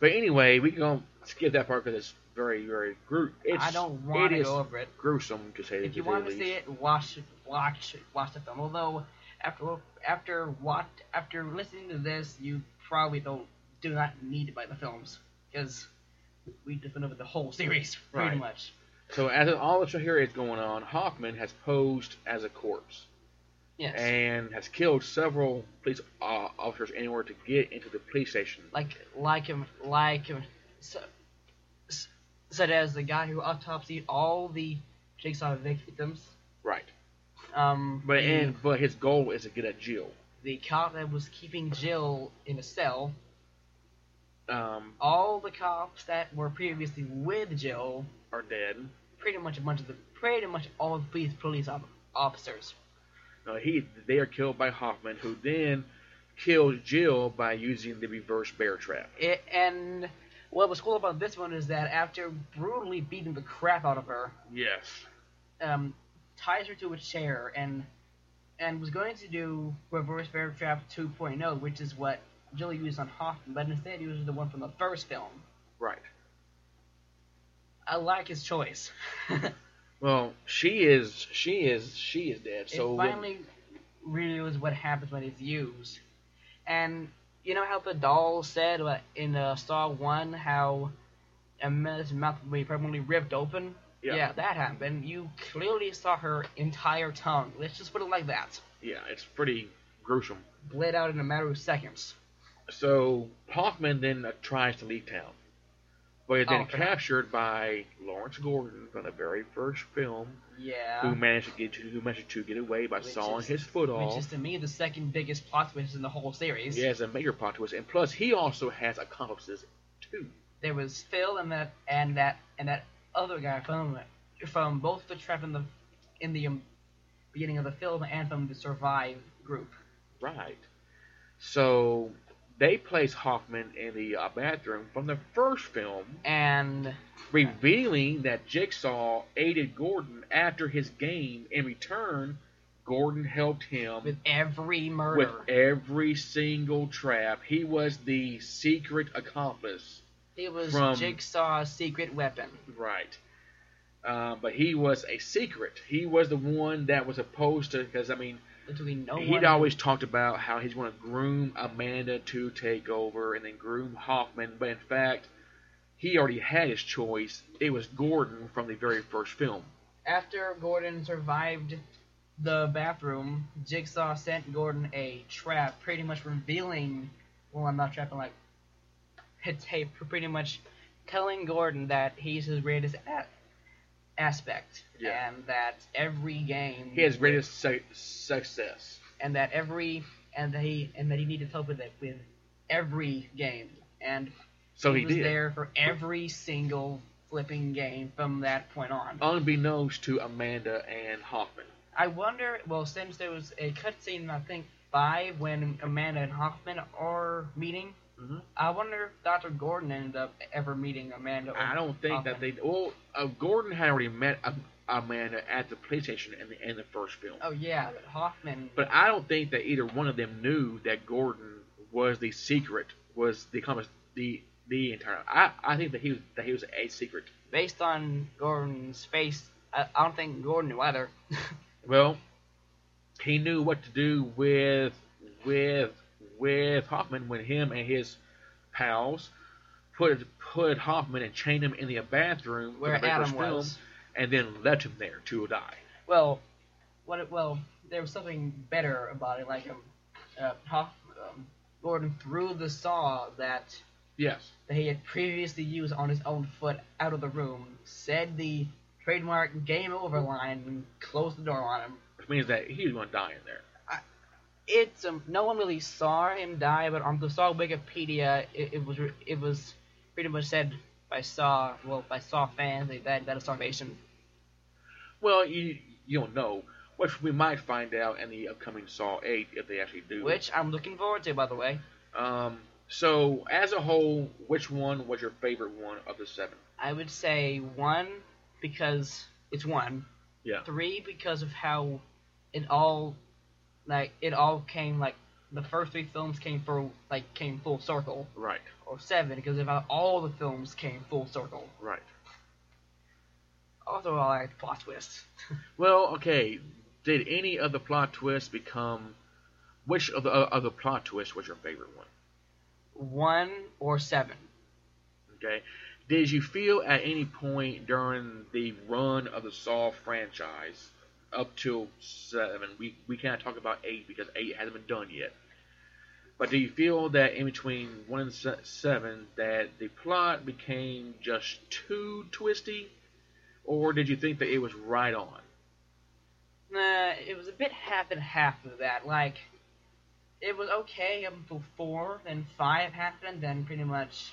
But anyway, we can go skip that part because it's very, very gruesome. It's, I don't want to go over it. gruesome to say If you want to see it, watch watch watch the film. Although after after what after listening to this, you probably don't do not need to buy the films because we just went over the whole series pretty Right. much. So as all this is going on, Hoffman has posed as a corpse Yes. and has killed several police uh, officers in order to get into the police station. like like him like him so, s- such as the guy who autopsied all the jigsaw victims. Right. Um, But the, and but his goal is to get at Jill. the cop that was keeping Jill in a cell. Um, All the cops that were previously with Jill, are dead. pretty much a bunch of the pretty much all the police police officers. No, he they are killed by Hoffman, who then kills Jill by using the reverse bear trap. It, and what was cool about this one is that after brutally beating the crap out of her, Yes. um, ties her to a chair and and was going to do reverse bear trap 2.0, which is what Jill used on Hoffman, but instead he uses the one from the first film. Right. I like his choice. Well, she is she is she is dead. So it finally reveals what happens when it's used. And you know how the doll said in uh, Saw 1 how Amanda's mouth would be permanently ripped open? Yeah. that happened. You clearly saw her entire tongue. Let's just put it like that. yeah, it's pretty gruesome. Bled out in a matter of seconds. So Hoffman then tries to leave town, but is then Oh, captured by Lawrence Gordon from the very first film, Yeah. who managed to get who managed to get away by Which sawing is- his foot off. Which is to me the second biggest plot twist in the whole series. He has a major plot twist, and plus he also has accomplices too. There was Phil and that and that and that other guy from from both the trap in the in the um, beginning of the film and from the Survive group. Right. So they place Hoffman in the uh, bathroom from the first film, And revealing that Jigsaw aided Gordon after his game. In return, Gordon helped him with every murder, with every single trap. He was the secret accomplice. he was from- Jigsaw's secret weapon. Right. Um, but he was a secret. He was the one that was opposed to, because, I mean, Literally no he'd one. always talked about how he's going to groom Amanda to take over and then groom Hoffman. But in fact, he already had his choice. It was Gordon from the very first film. After Gordon survived the bathroom, Jigsaw sent Gordon a trap, pretty much revealing. Well, I'm not trapping like. It's a pretty much telling Gordon that he's his greatest a- aspect, Yeah. and that every game He has greatest su- success. and that every and that he and that he needed help with it with every game, and So he, was did. there for every single flipping game from that point on. Unbeknownst to Amanda and Hoffman. I wonder. Well, since there was a cutscene, I think five, when Amanda and Hoffman are meeting, Mhm. I wonder if Dr. Gordon ended up ever meeting Amanda. I don't think that they. Well, uh, Gordon had already met uh, Amanda at the police station in the in the first film. Oh yeah, but Hoffman. But I don't think that either one of them knew that Gordon was the secret, was the the the entire. I, I think that he was that he was a secret. based on Gordon's face, I, I don't think Gordon knew either. Well, he knew what to do with with with Hoffman when him and his pals put put Hoffman and chained him in the bathroom Where the Adam film, was. and then left him there to die. Well, what? It, well, there was something better about it. Like um, uh, Hoff, um, Gordon threw the saw that Yes. that he had previously used on his own foot out of the room, said the trademark "game over" line, and closed the door on him. Which means that he was going to die in there. It's um, no one really saw him die, but on the Saw Wikipedia, it, it was it was pretty much said by Saw, well, by Saw fans that that, that is starvation. Well, you you don't know, which we might find out in the upcoming Saw 8 if they actually do. Which I'm looking forward to, by the way. Um. So as a whole, which one was your favorite one of the seven? I would say one because it's one. Yeah. Three because of how it all, like it all came like the first three films came full like came full circle. Right. Or seven because how all the films came full circle. Right. Also, I like plot twists. Well, okay. Did any of the plot twists become? Which of the uh, of the plot twists was your favorite one? One or seven. Okay. Did you feel at any point during the run of the Saw franchise up till seven? We we can't talk about eight because eight hasn't been done yet. But do you feel that in between one and seven that the plot became just too twisty, or did you think that it was right on? Nah, it was a bit half and half of that. Like, it was okay up until four, then five happened, then pretty much,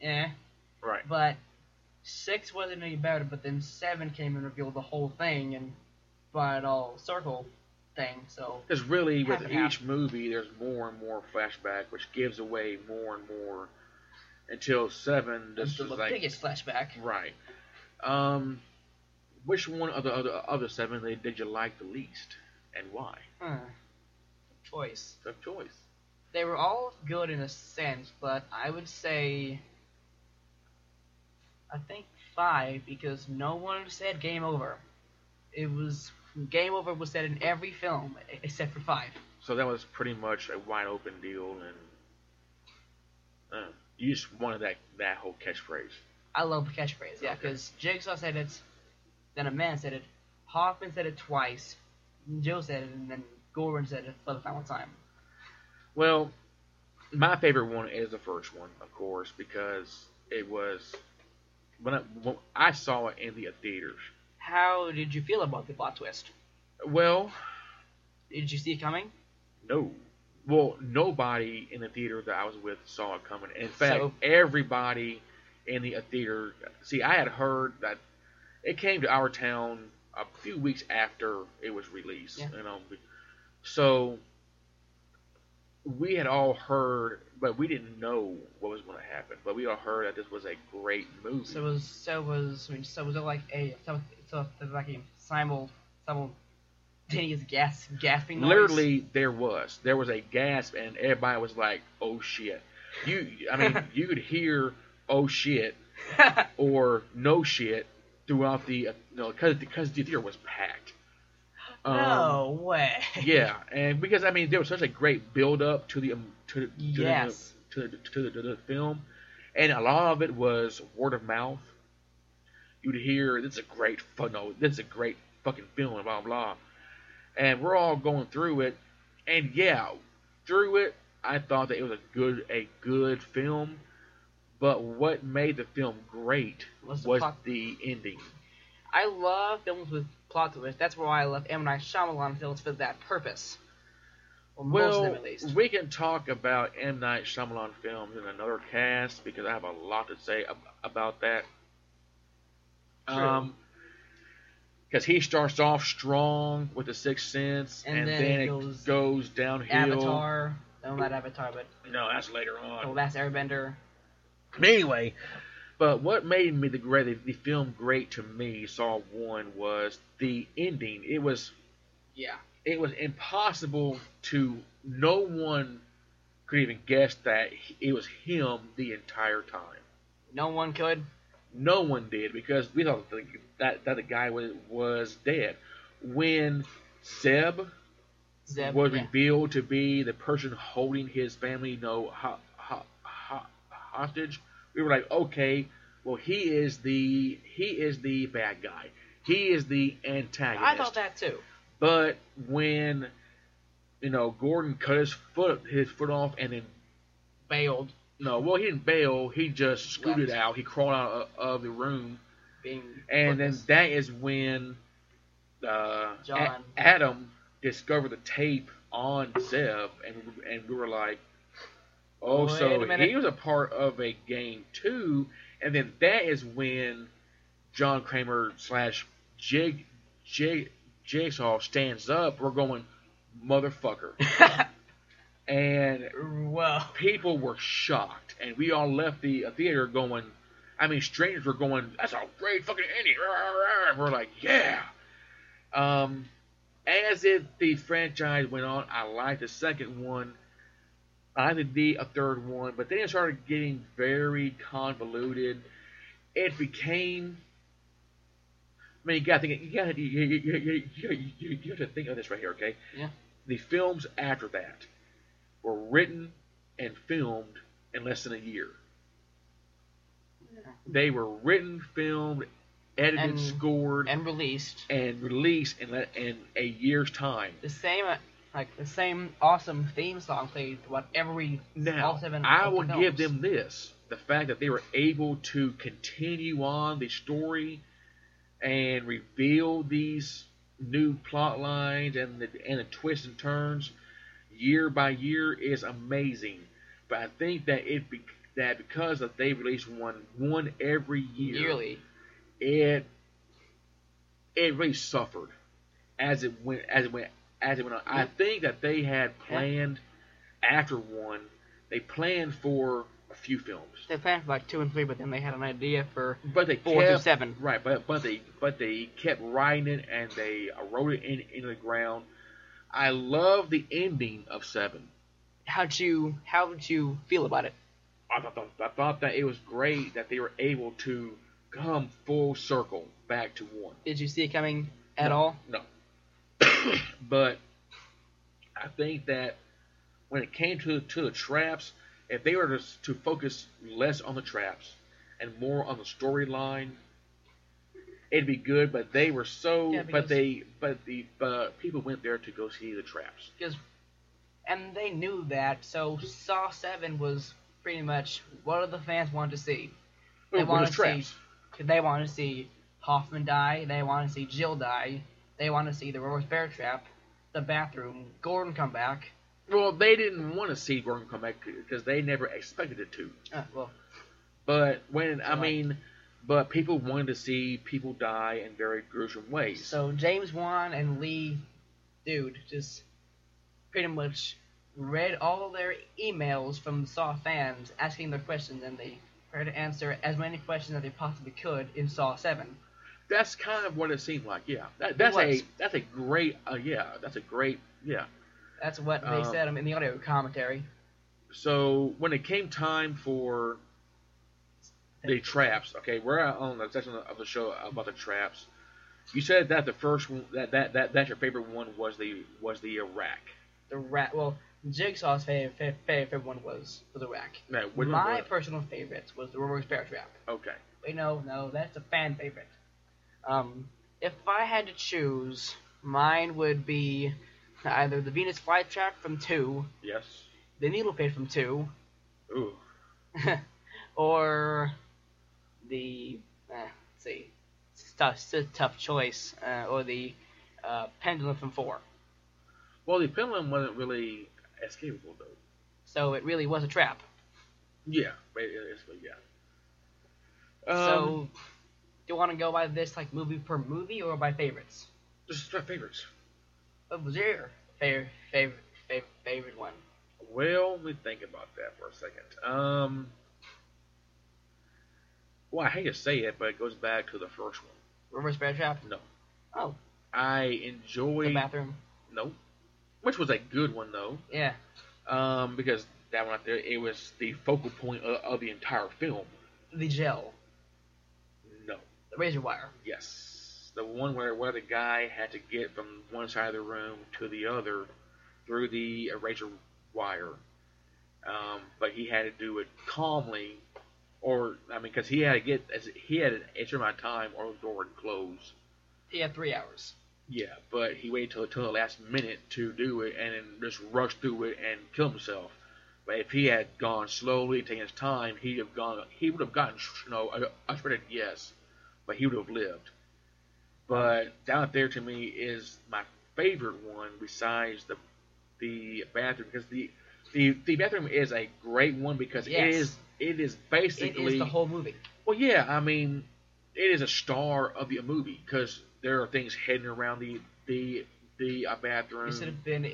eh. Right. But six wasn't any better, but then seven came and revealed the whole thing and all circle thing. So Because really, with each movie, there's more and more flashback, which gives away more and more until seven. This is the like biggest flashback. right. Um, which one of the other other seven did- did you like the least, and why? Huh. Choice. Tough choice. They were all good in a sense, but I would say I think five because no one said game over. It was game over was said in every film except for five. So that was pretty much a wide open deal, and uh, you just wanted that that whole catchphrase. I love the catchphrase, yeah, Okay. because Jigsaw said it, then Amanda said it, Hoffman said it twice, Joe said it, and then Gordon said it for the final time. Well, my favorite one is the first one, of course, because it was when I, when I saw it in the theaters. How did you feel about the plot twist? Well, Did you see it coming? no. Well, nobody in the theater that I was with saw it coming. In fact, So- everybody in the theater. See, I had heard that it came to our town a few weeks after it was released. Yeah. You know, so we had all heard, but we didn't know what was going to happen. But we all heard that this was a great movie. So was so was I mean so was it like a so was like a simul simultaneous gas gasping noise? Literally, there was there was a gasp, and everybody was like, "Oh shit!" You, I mean, you could hear "Oh shit" or "No shit" throughout the, uh, know, because because the theater was packed. Um, no way. Yeah, and because I mean, there was such a great build up to the um, to, to Yes. the to the, to the, to the film, and a lot of it was word of mouth. You'd hear this is a great fun, no, this is a great fucking film, blah blah, and we're all going through it, and yeah, through it, I thought that it was a good a good film, but what made the film great Was was, the the ending. I love films with plot twists. That's why I love M Night Shyamalan films for that purpose. Or most of Well, least. we can talk about M Night Shyamalan films in another cast because I have a lot to say ab- about that. Um, because he starts off strong with the Sixth Sense, And and, then then, it goes goes, downhill. Avatar. No, not Avatar, but No, that's later The on. Last Airbender. Anyway, but what made me the great the, the film great to me, Saw One, was the ending. It was Yeah. it was impossible to no one could even guess that it was him the entire time. No one could. No one did because we thought the, that that the guy was was dead. When Seb Zep. was yeah. revealed to be the person holding his family, you know, ho- ho- ho- hostage, we were like, okay, well he is the he is the bad guy. He is the antagonist. I thought that too. But when you know Gordon cut his foot his foot off and then Bailed. No, well he didn't bail. He just scooted Left. out. He crawled out of, of the room, Being and then that is when uh, John. A- Adam discovered the tape on Zep, and and we were like, oh, Wait so he was a part of a game too. And then that is when John Kramer slash Jig Jig Jigsaw stands up. We're going, motherfucker, and well, people were shocked, and we all left the uh, theater going. I mean, strangers were going, "That's a great fucking ending!" And we're like, "Yeah." Um, as if the franchise went on, I liked the second one. I liked the a third one, but then it started getting very convoluted. It became. I mean, you gotta think. You gotta. You, you, you, you, you, you, you have to think of this right here, okay? Yeah. The films after that were written and filmed in less than a year. They were written, filmed, edited, And- scored, and released and released in, le- in a year's time. the same, uh, like the same awesome theme song played throughout every Now. I will give them this: the fact that they were able to continue on the story and reveal these new plot lines and the and the twists and turns year by year is amazing. But I think that it be, that because that they released one one every year, yearly. it it really suffered as it went as it went as it went on. I think that they had planned after one, they planned for a few films, They planned for like two and three, but then they had an idea for but they four through kept seven. right, but but they but they kept writing it and they wrote it in into the ground. I love the ending of seven. How'd you How'd you feel about it? I thought I thought that it was great that they were able to come full circle back to one. Did you see it coming at No. all? No. but I think that when it came to to the traps, if they were to, to focus less on the traps and more on the storyline, it'd be good. But they were so. Yeah, but they. But the. But people went there to go see the traps. Because, and they knew that. So Saw Seven was pretty much what the fans wanted to see. They Ooh, wanted to see. They wanted to see Hoffman die. They wanted to see Jill die. They wanted to see the reverse bear trap, the bathroom, Gordon come back. Well, they didn't want to see Gordon come back because they never expected it to. Uh, well, But when I Right. mean, but people wanted to see people die in very gruesome ways. so James Wan and Lee, dude, just pretty much read all their emails from Saw fans asking their questions, and they tried to answer as many questions as they possibly could in Saw Seven. That's kind of what it seemed like. Yeah, that, that's a that's a great uh, yeah that's a great yeah. That's what they Um, said in the audio commentary. So when it came time for the traps, okay, we're on the section of the show about the traps. You said that the first one that that, that that's your favorite one was the was the rack. The rat. Well, Jigsaw's favorite favorite, favorite one was was the rack. No, My personal favorite was the reverse bear trap. okay. Wait, no, no, that's a fan favorite. Um, if I had to choose, mine would be either the Venus flytrap from two, Yes. the needle pit from two, Ooh. or the uh, let's see, it's tough, it's a tough choice, uh, or the uh, pendulum from four. Well, the pendulum wasn't really escapable though. So it really was a trap. Yeah, basically, yeah. so, Um, do you want to go by this like movie per movie or by favorites? is my favorites. What was your favorite favorite favorite, favorite one? Well, let me think about that for a second. Um, well, I hate to say it, but it goes back to the first one. Reverse Bear Trap. No. Oh, I enjoyed. the bathroom. no, which was a good one though, Yeah. um, because that one out there it was the focal point of, of the entire film. The gel. No, The razor wire. yes, the one where where the guy had to get from one side of the room to the other through the razor wire, um, but he had to do it calmly, or I mean, because he had to get as he had an extra amount of time, or the door would close. He had three hours. Yeah, but he waited till, till the last minute to do it and then just rushed through it and killed himself. But if he had gone slowly, taking his time, he'd have gone. He would have gotten, you know, a, a shredded yes, but he would have lived. But down there to me is my favorite one besides the the bathroom because the the the bathroom is a great one because Yes. it is it is basically is the whole movie. well, yeah, I mean, it is a star of the movie because there are things hidden around the the the uh, bathroom. It should have been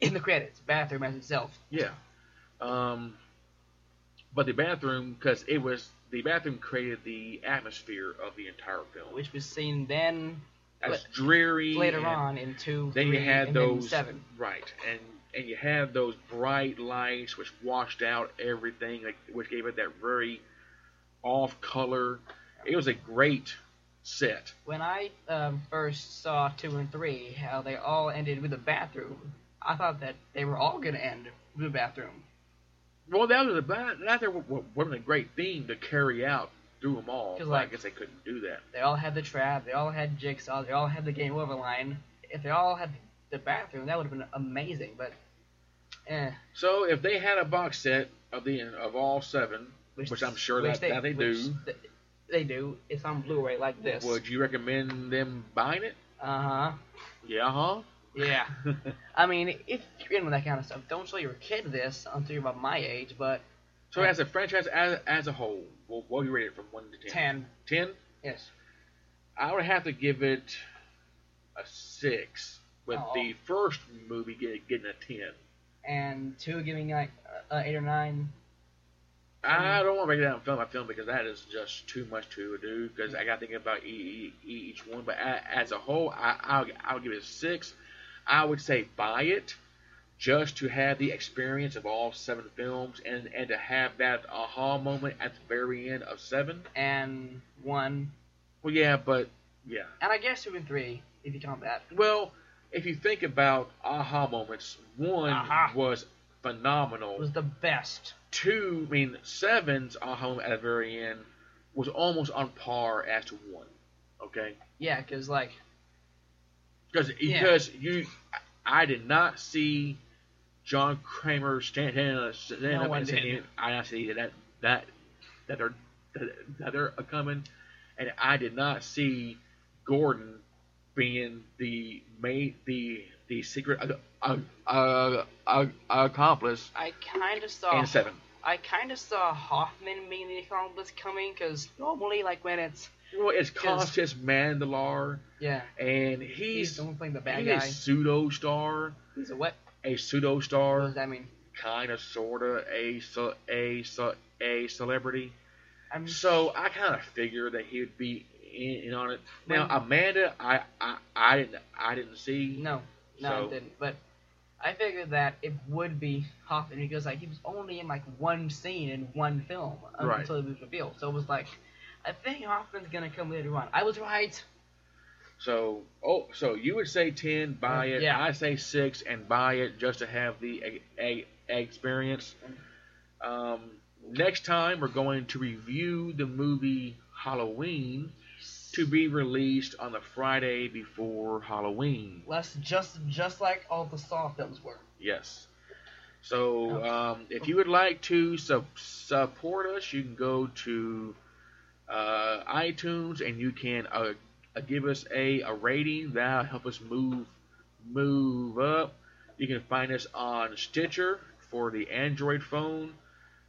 in the credits. Bathroom as itself. Yeah, um, but the bathroom because it was the bathroom created the atmosphere of the entire film. which was seen then As but dreary later on in two, Then you had those seven. right, and and you had those bright lights which washed out everything, like which gave it that very off color. It was a great set. When I um, first saw two and three, how they all ended with a bathroom, I thought that they were all gonna end with a bathroom. Well, that was a bad. That there wa- wa- wasn't a great theme to carry out through them all. 'Cause, but I guess they couldn't do that. They all had the trap. They all had jigsaw. They all had the game over line. If they all had the bathroom, that would have been amazing. But, eh, So if they had a box set of the of all seven, which, I'm sure which that, that they do, th- they do. It's on Blu-ray like this. would you recommend them buying it? Uh huh. Yeah, huh? Yeah. I mean, if you're into that kind of stuff, don't show your kid this until you're about my age. But so as a franchise as as a whole, what what do you rate it from one to ten? Ten. Ten. yes. I would have to give it a six, with Oh. the first movie getting a ten. And two giving like uh, eight or nine. I don't want to break it down film by film because that is just too much to do. Because I got to think about each one. But as a whole, I, I'll I'll give it a six. I would say buy it just to have the experience of all seven films and and to have that aha moment at the very end of seven. and one, Well, yeah, but yeah. and I guess two and three if you count that. Well, if you think about aha moments, one Aha. was phenomenal. was the best. two, I mean, seven's aha moment at the very end was almost on par as to one. Okay, Yeah, because like because Yeah. because you, I did not see John Kramer stand, stand, stand No up and say. I did not see that that that they're that, that they're coming, and I did not see Gordon being the main the the secret uh, uh, uh, uh, accomplice I kind of saw. in seven. I kind of saw Hoffman being the accomplice coming because normally, like when it's Well, it's Costas Mandylor, yeah, and he's, he's the one playing the bad he's a pseudo star, He's a what? a pseudo What star, does that mean? kind of, sorta, a a a celebrity. I'm So I kind of figured that he would be in, in on it. Now When- Amanda, I, I I didn't I didn't see. No, no, So- didn't. But I figured that it would be Hoffman because like he was only in like one scene in one film Right. until it was revealed. So it was like, I think Hoffman's gonna come later on. I was right. So oh, so you would say ten, buy it. Yeah. I say six and buy it just to have the a, a experience. Um, next time we're going to review the movie Halloween to be released on the Friday before Halloween. Less just just like all the Saw films were. Yes. So um, if you would like to su- support us, you can go to uh, iTunes and you can uh, uh, give us a, a rating. That'll help us move move up. You can find us on Stitcher for the Android phone.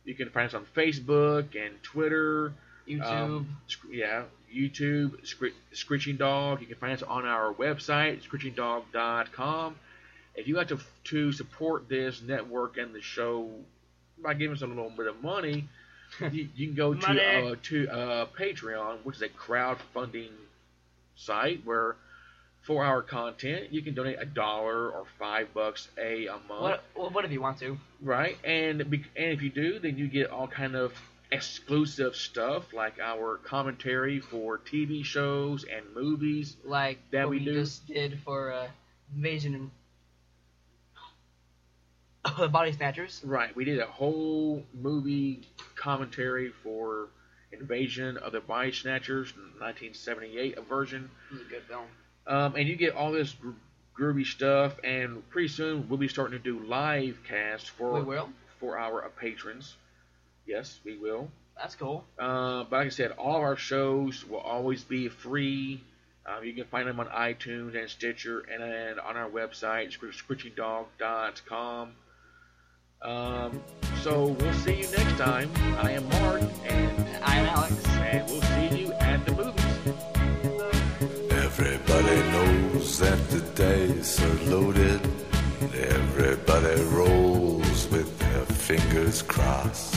You can find us on Facebook and Twitter. YouTube. Um, yeah, YouTube, Scr- Screeching Dog. You can find us on our website, screechinggdog.com. if you like to to support this network and the show by giving us a little bit of money, you, you can go to uh, to uh, Patreon, which is a crowdfunding site where for our content you can donate a dollar or five bucks a a month, What, well, what if you want to? right? And and if you do, then you get all kind of exclusive stuff like our commentary for TV shows and movies. Like That what we we, do. just did for uh, Invasion and Body Snatchers. Right, we did a whole movie commentary for Invasion of the Body Snatchers, 1978 a version. It was a good film. Um, and you get all this gr- groovy stuff, and pretty soon we'll be starting to do live casts for for our uh, patrons. Yes, we will. That's cool. Uh, but like I said, all of our shows will always be free. Um, you can find them on iTunes and Stitcher, and then on our website, scritchydog.com. Um, so we'll see you next time. I am Mark, and, I'm Alex. and we'll see you at the movies. Everybody knows that the dice are loaded. Everybody rolls with their fingers crossed.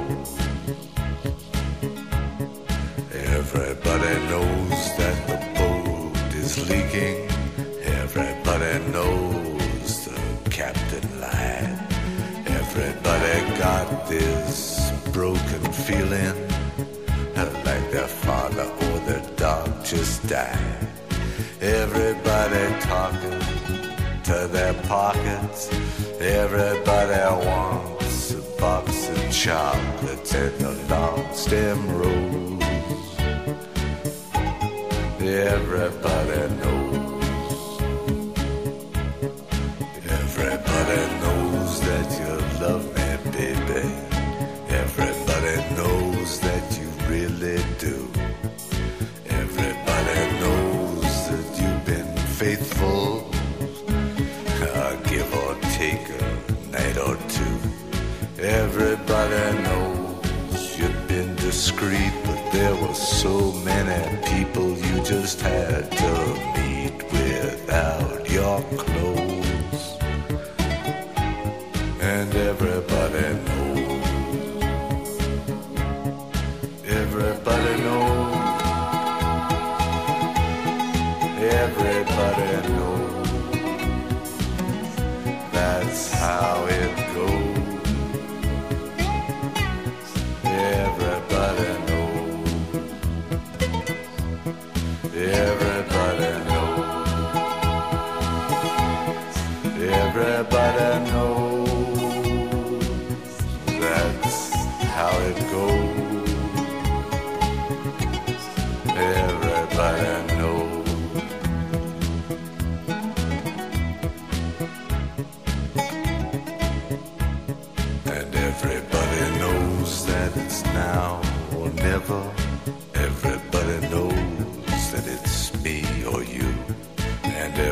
This broken feeling like their father or their dog just died. Everybody talking to their pockets. Everybody wants a box of chocolates and a long stem rose. Everybody knows. Everybody knows you've been discreet, but there were so many people you just had to meet without your clothes. And everybody knows. Everybody knows. Everybody knows. That's how it goes.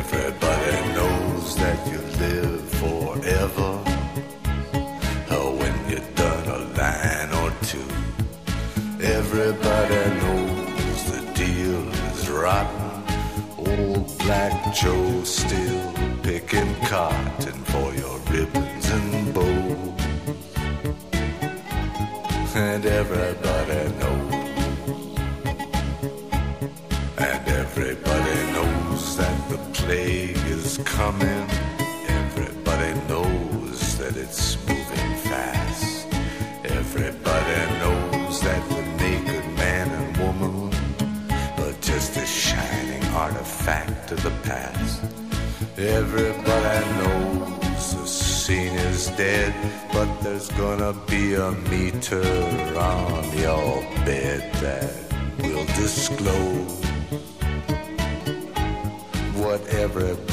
Everybody knows that you live forever. Or when you're done a line or two. Everybody knows the deal is rotten. Old Black Joe still picking cotton for your ribbons is coming. Everybody knows that it's moving fast. Everybody knows that the naked man and woman are just a shining artifact of the past. Everybody knows the scene is dead, but there's gonna be a meter on your bed that will disclose what everybody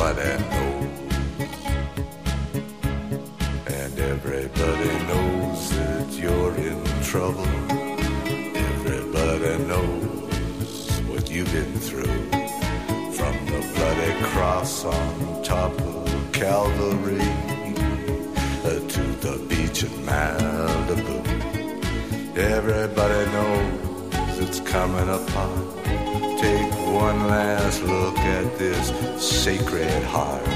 heart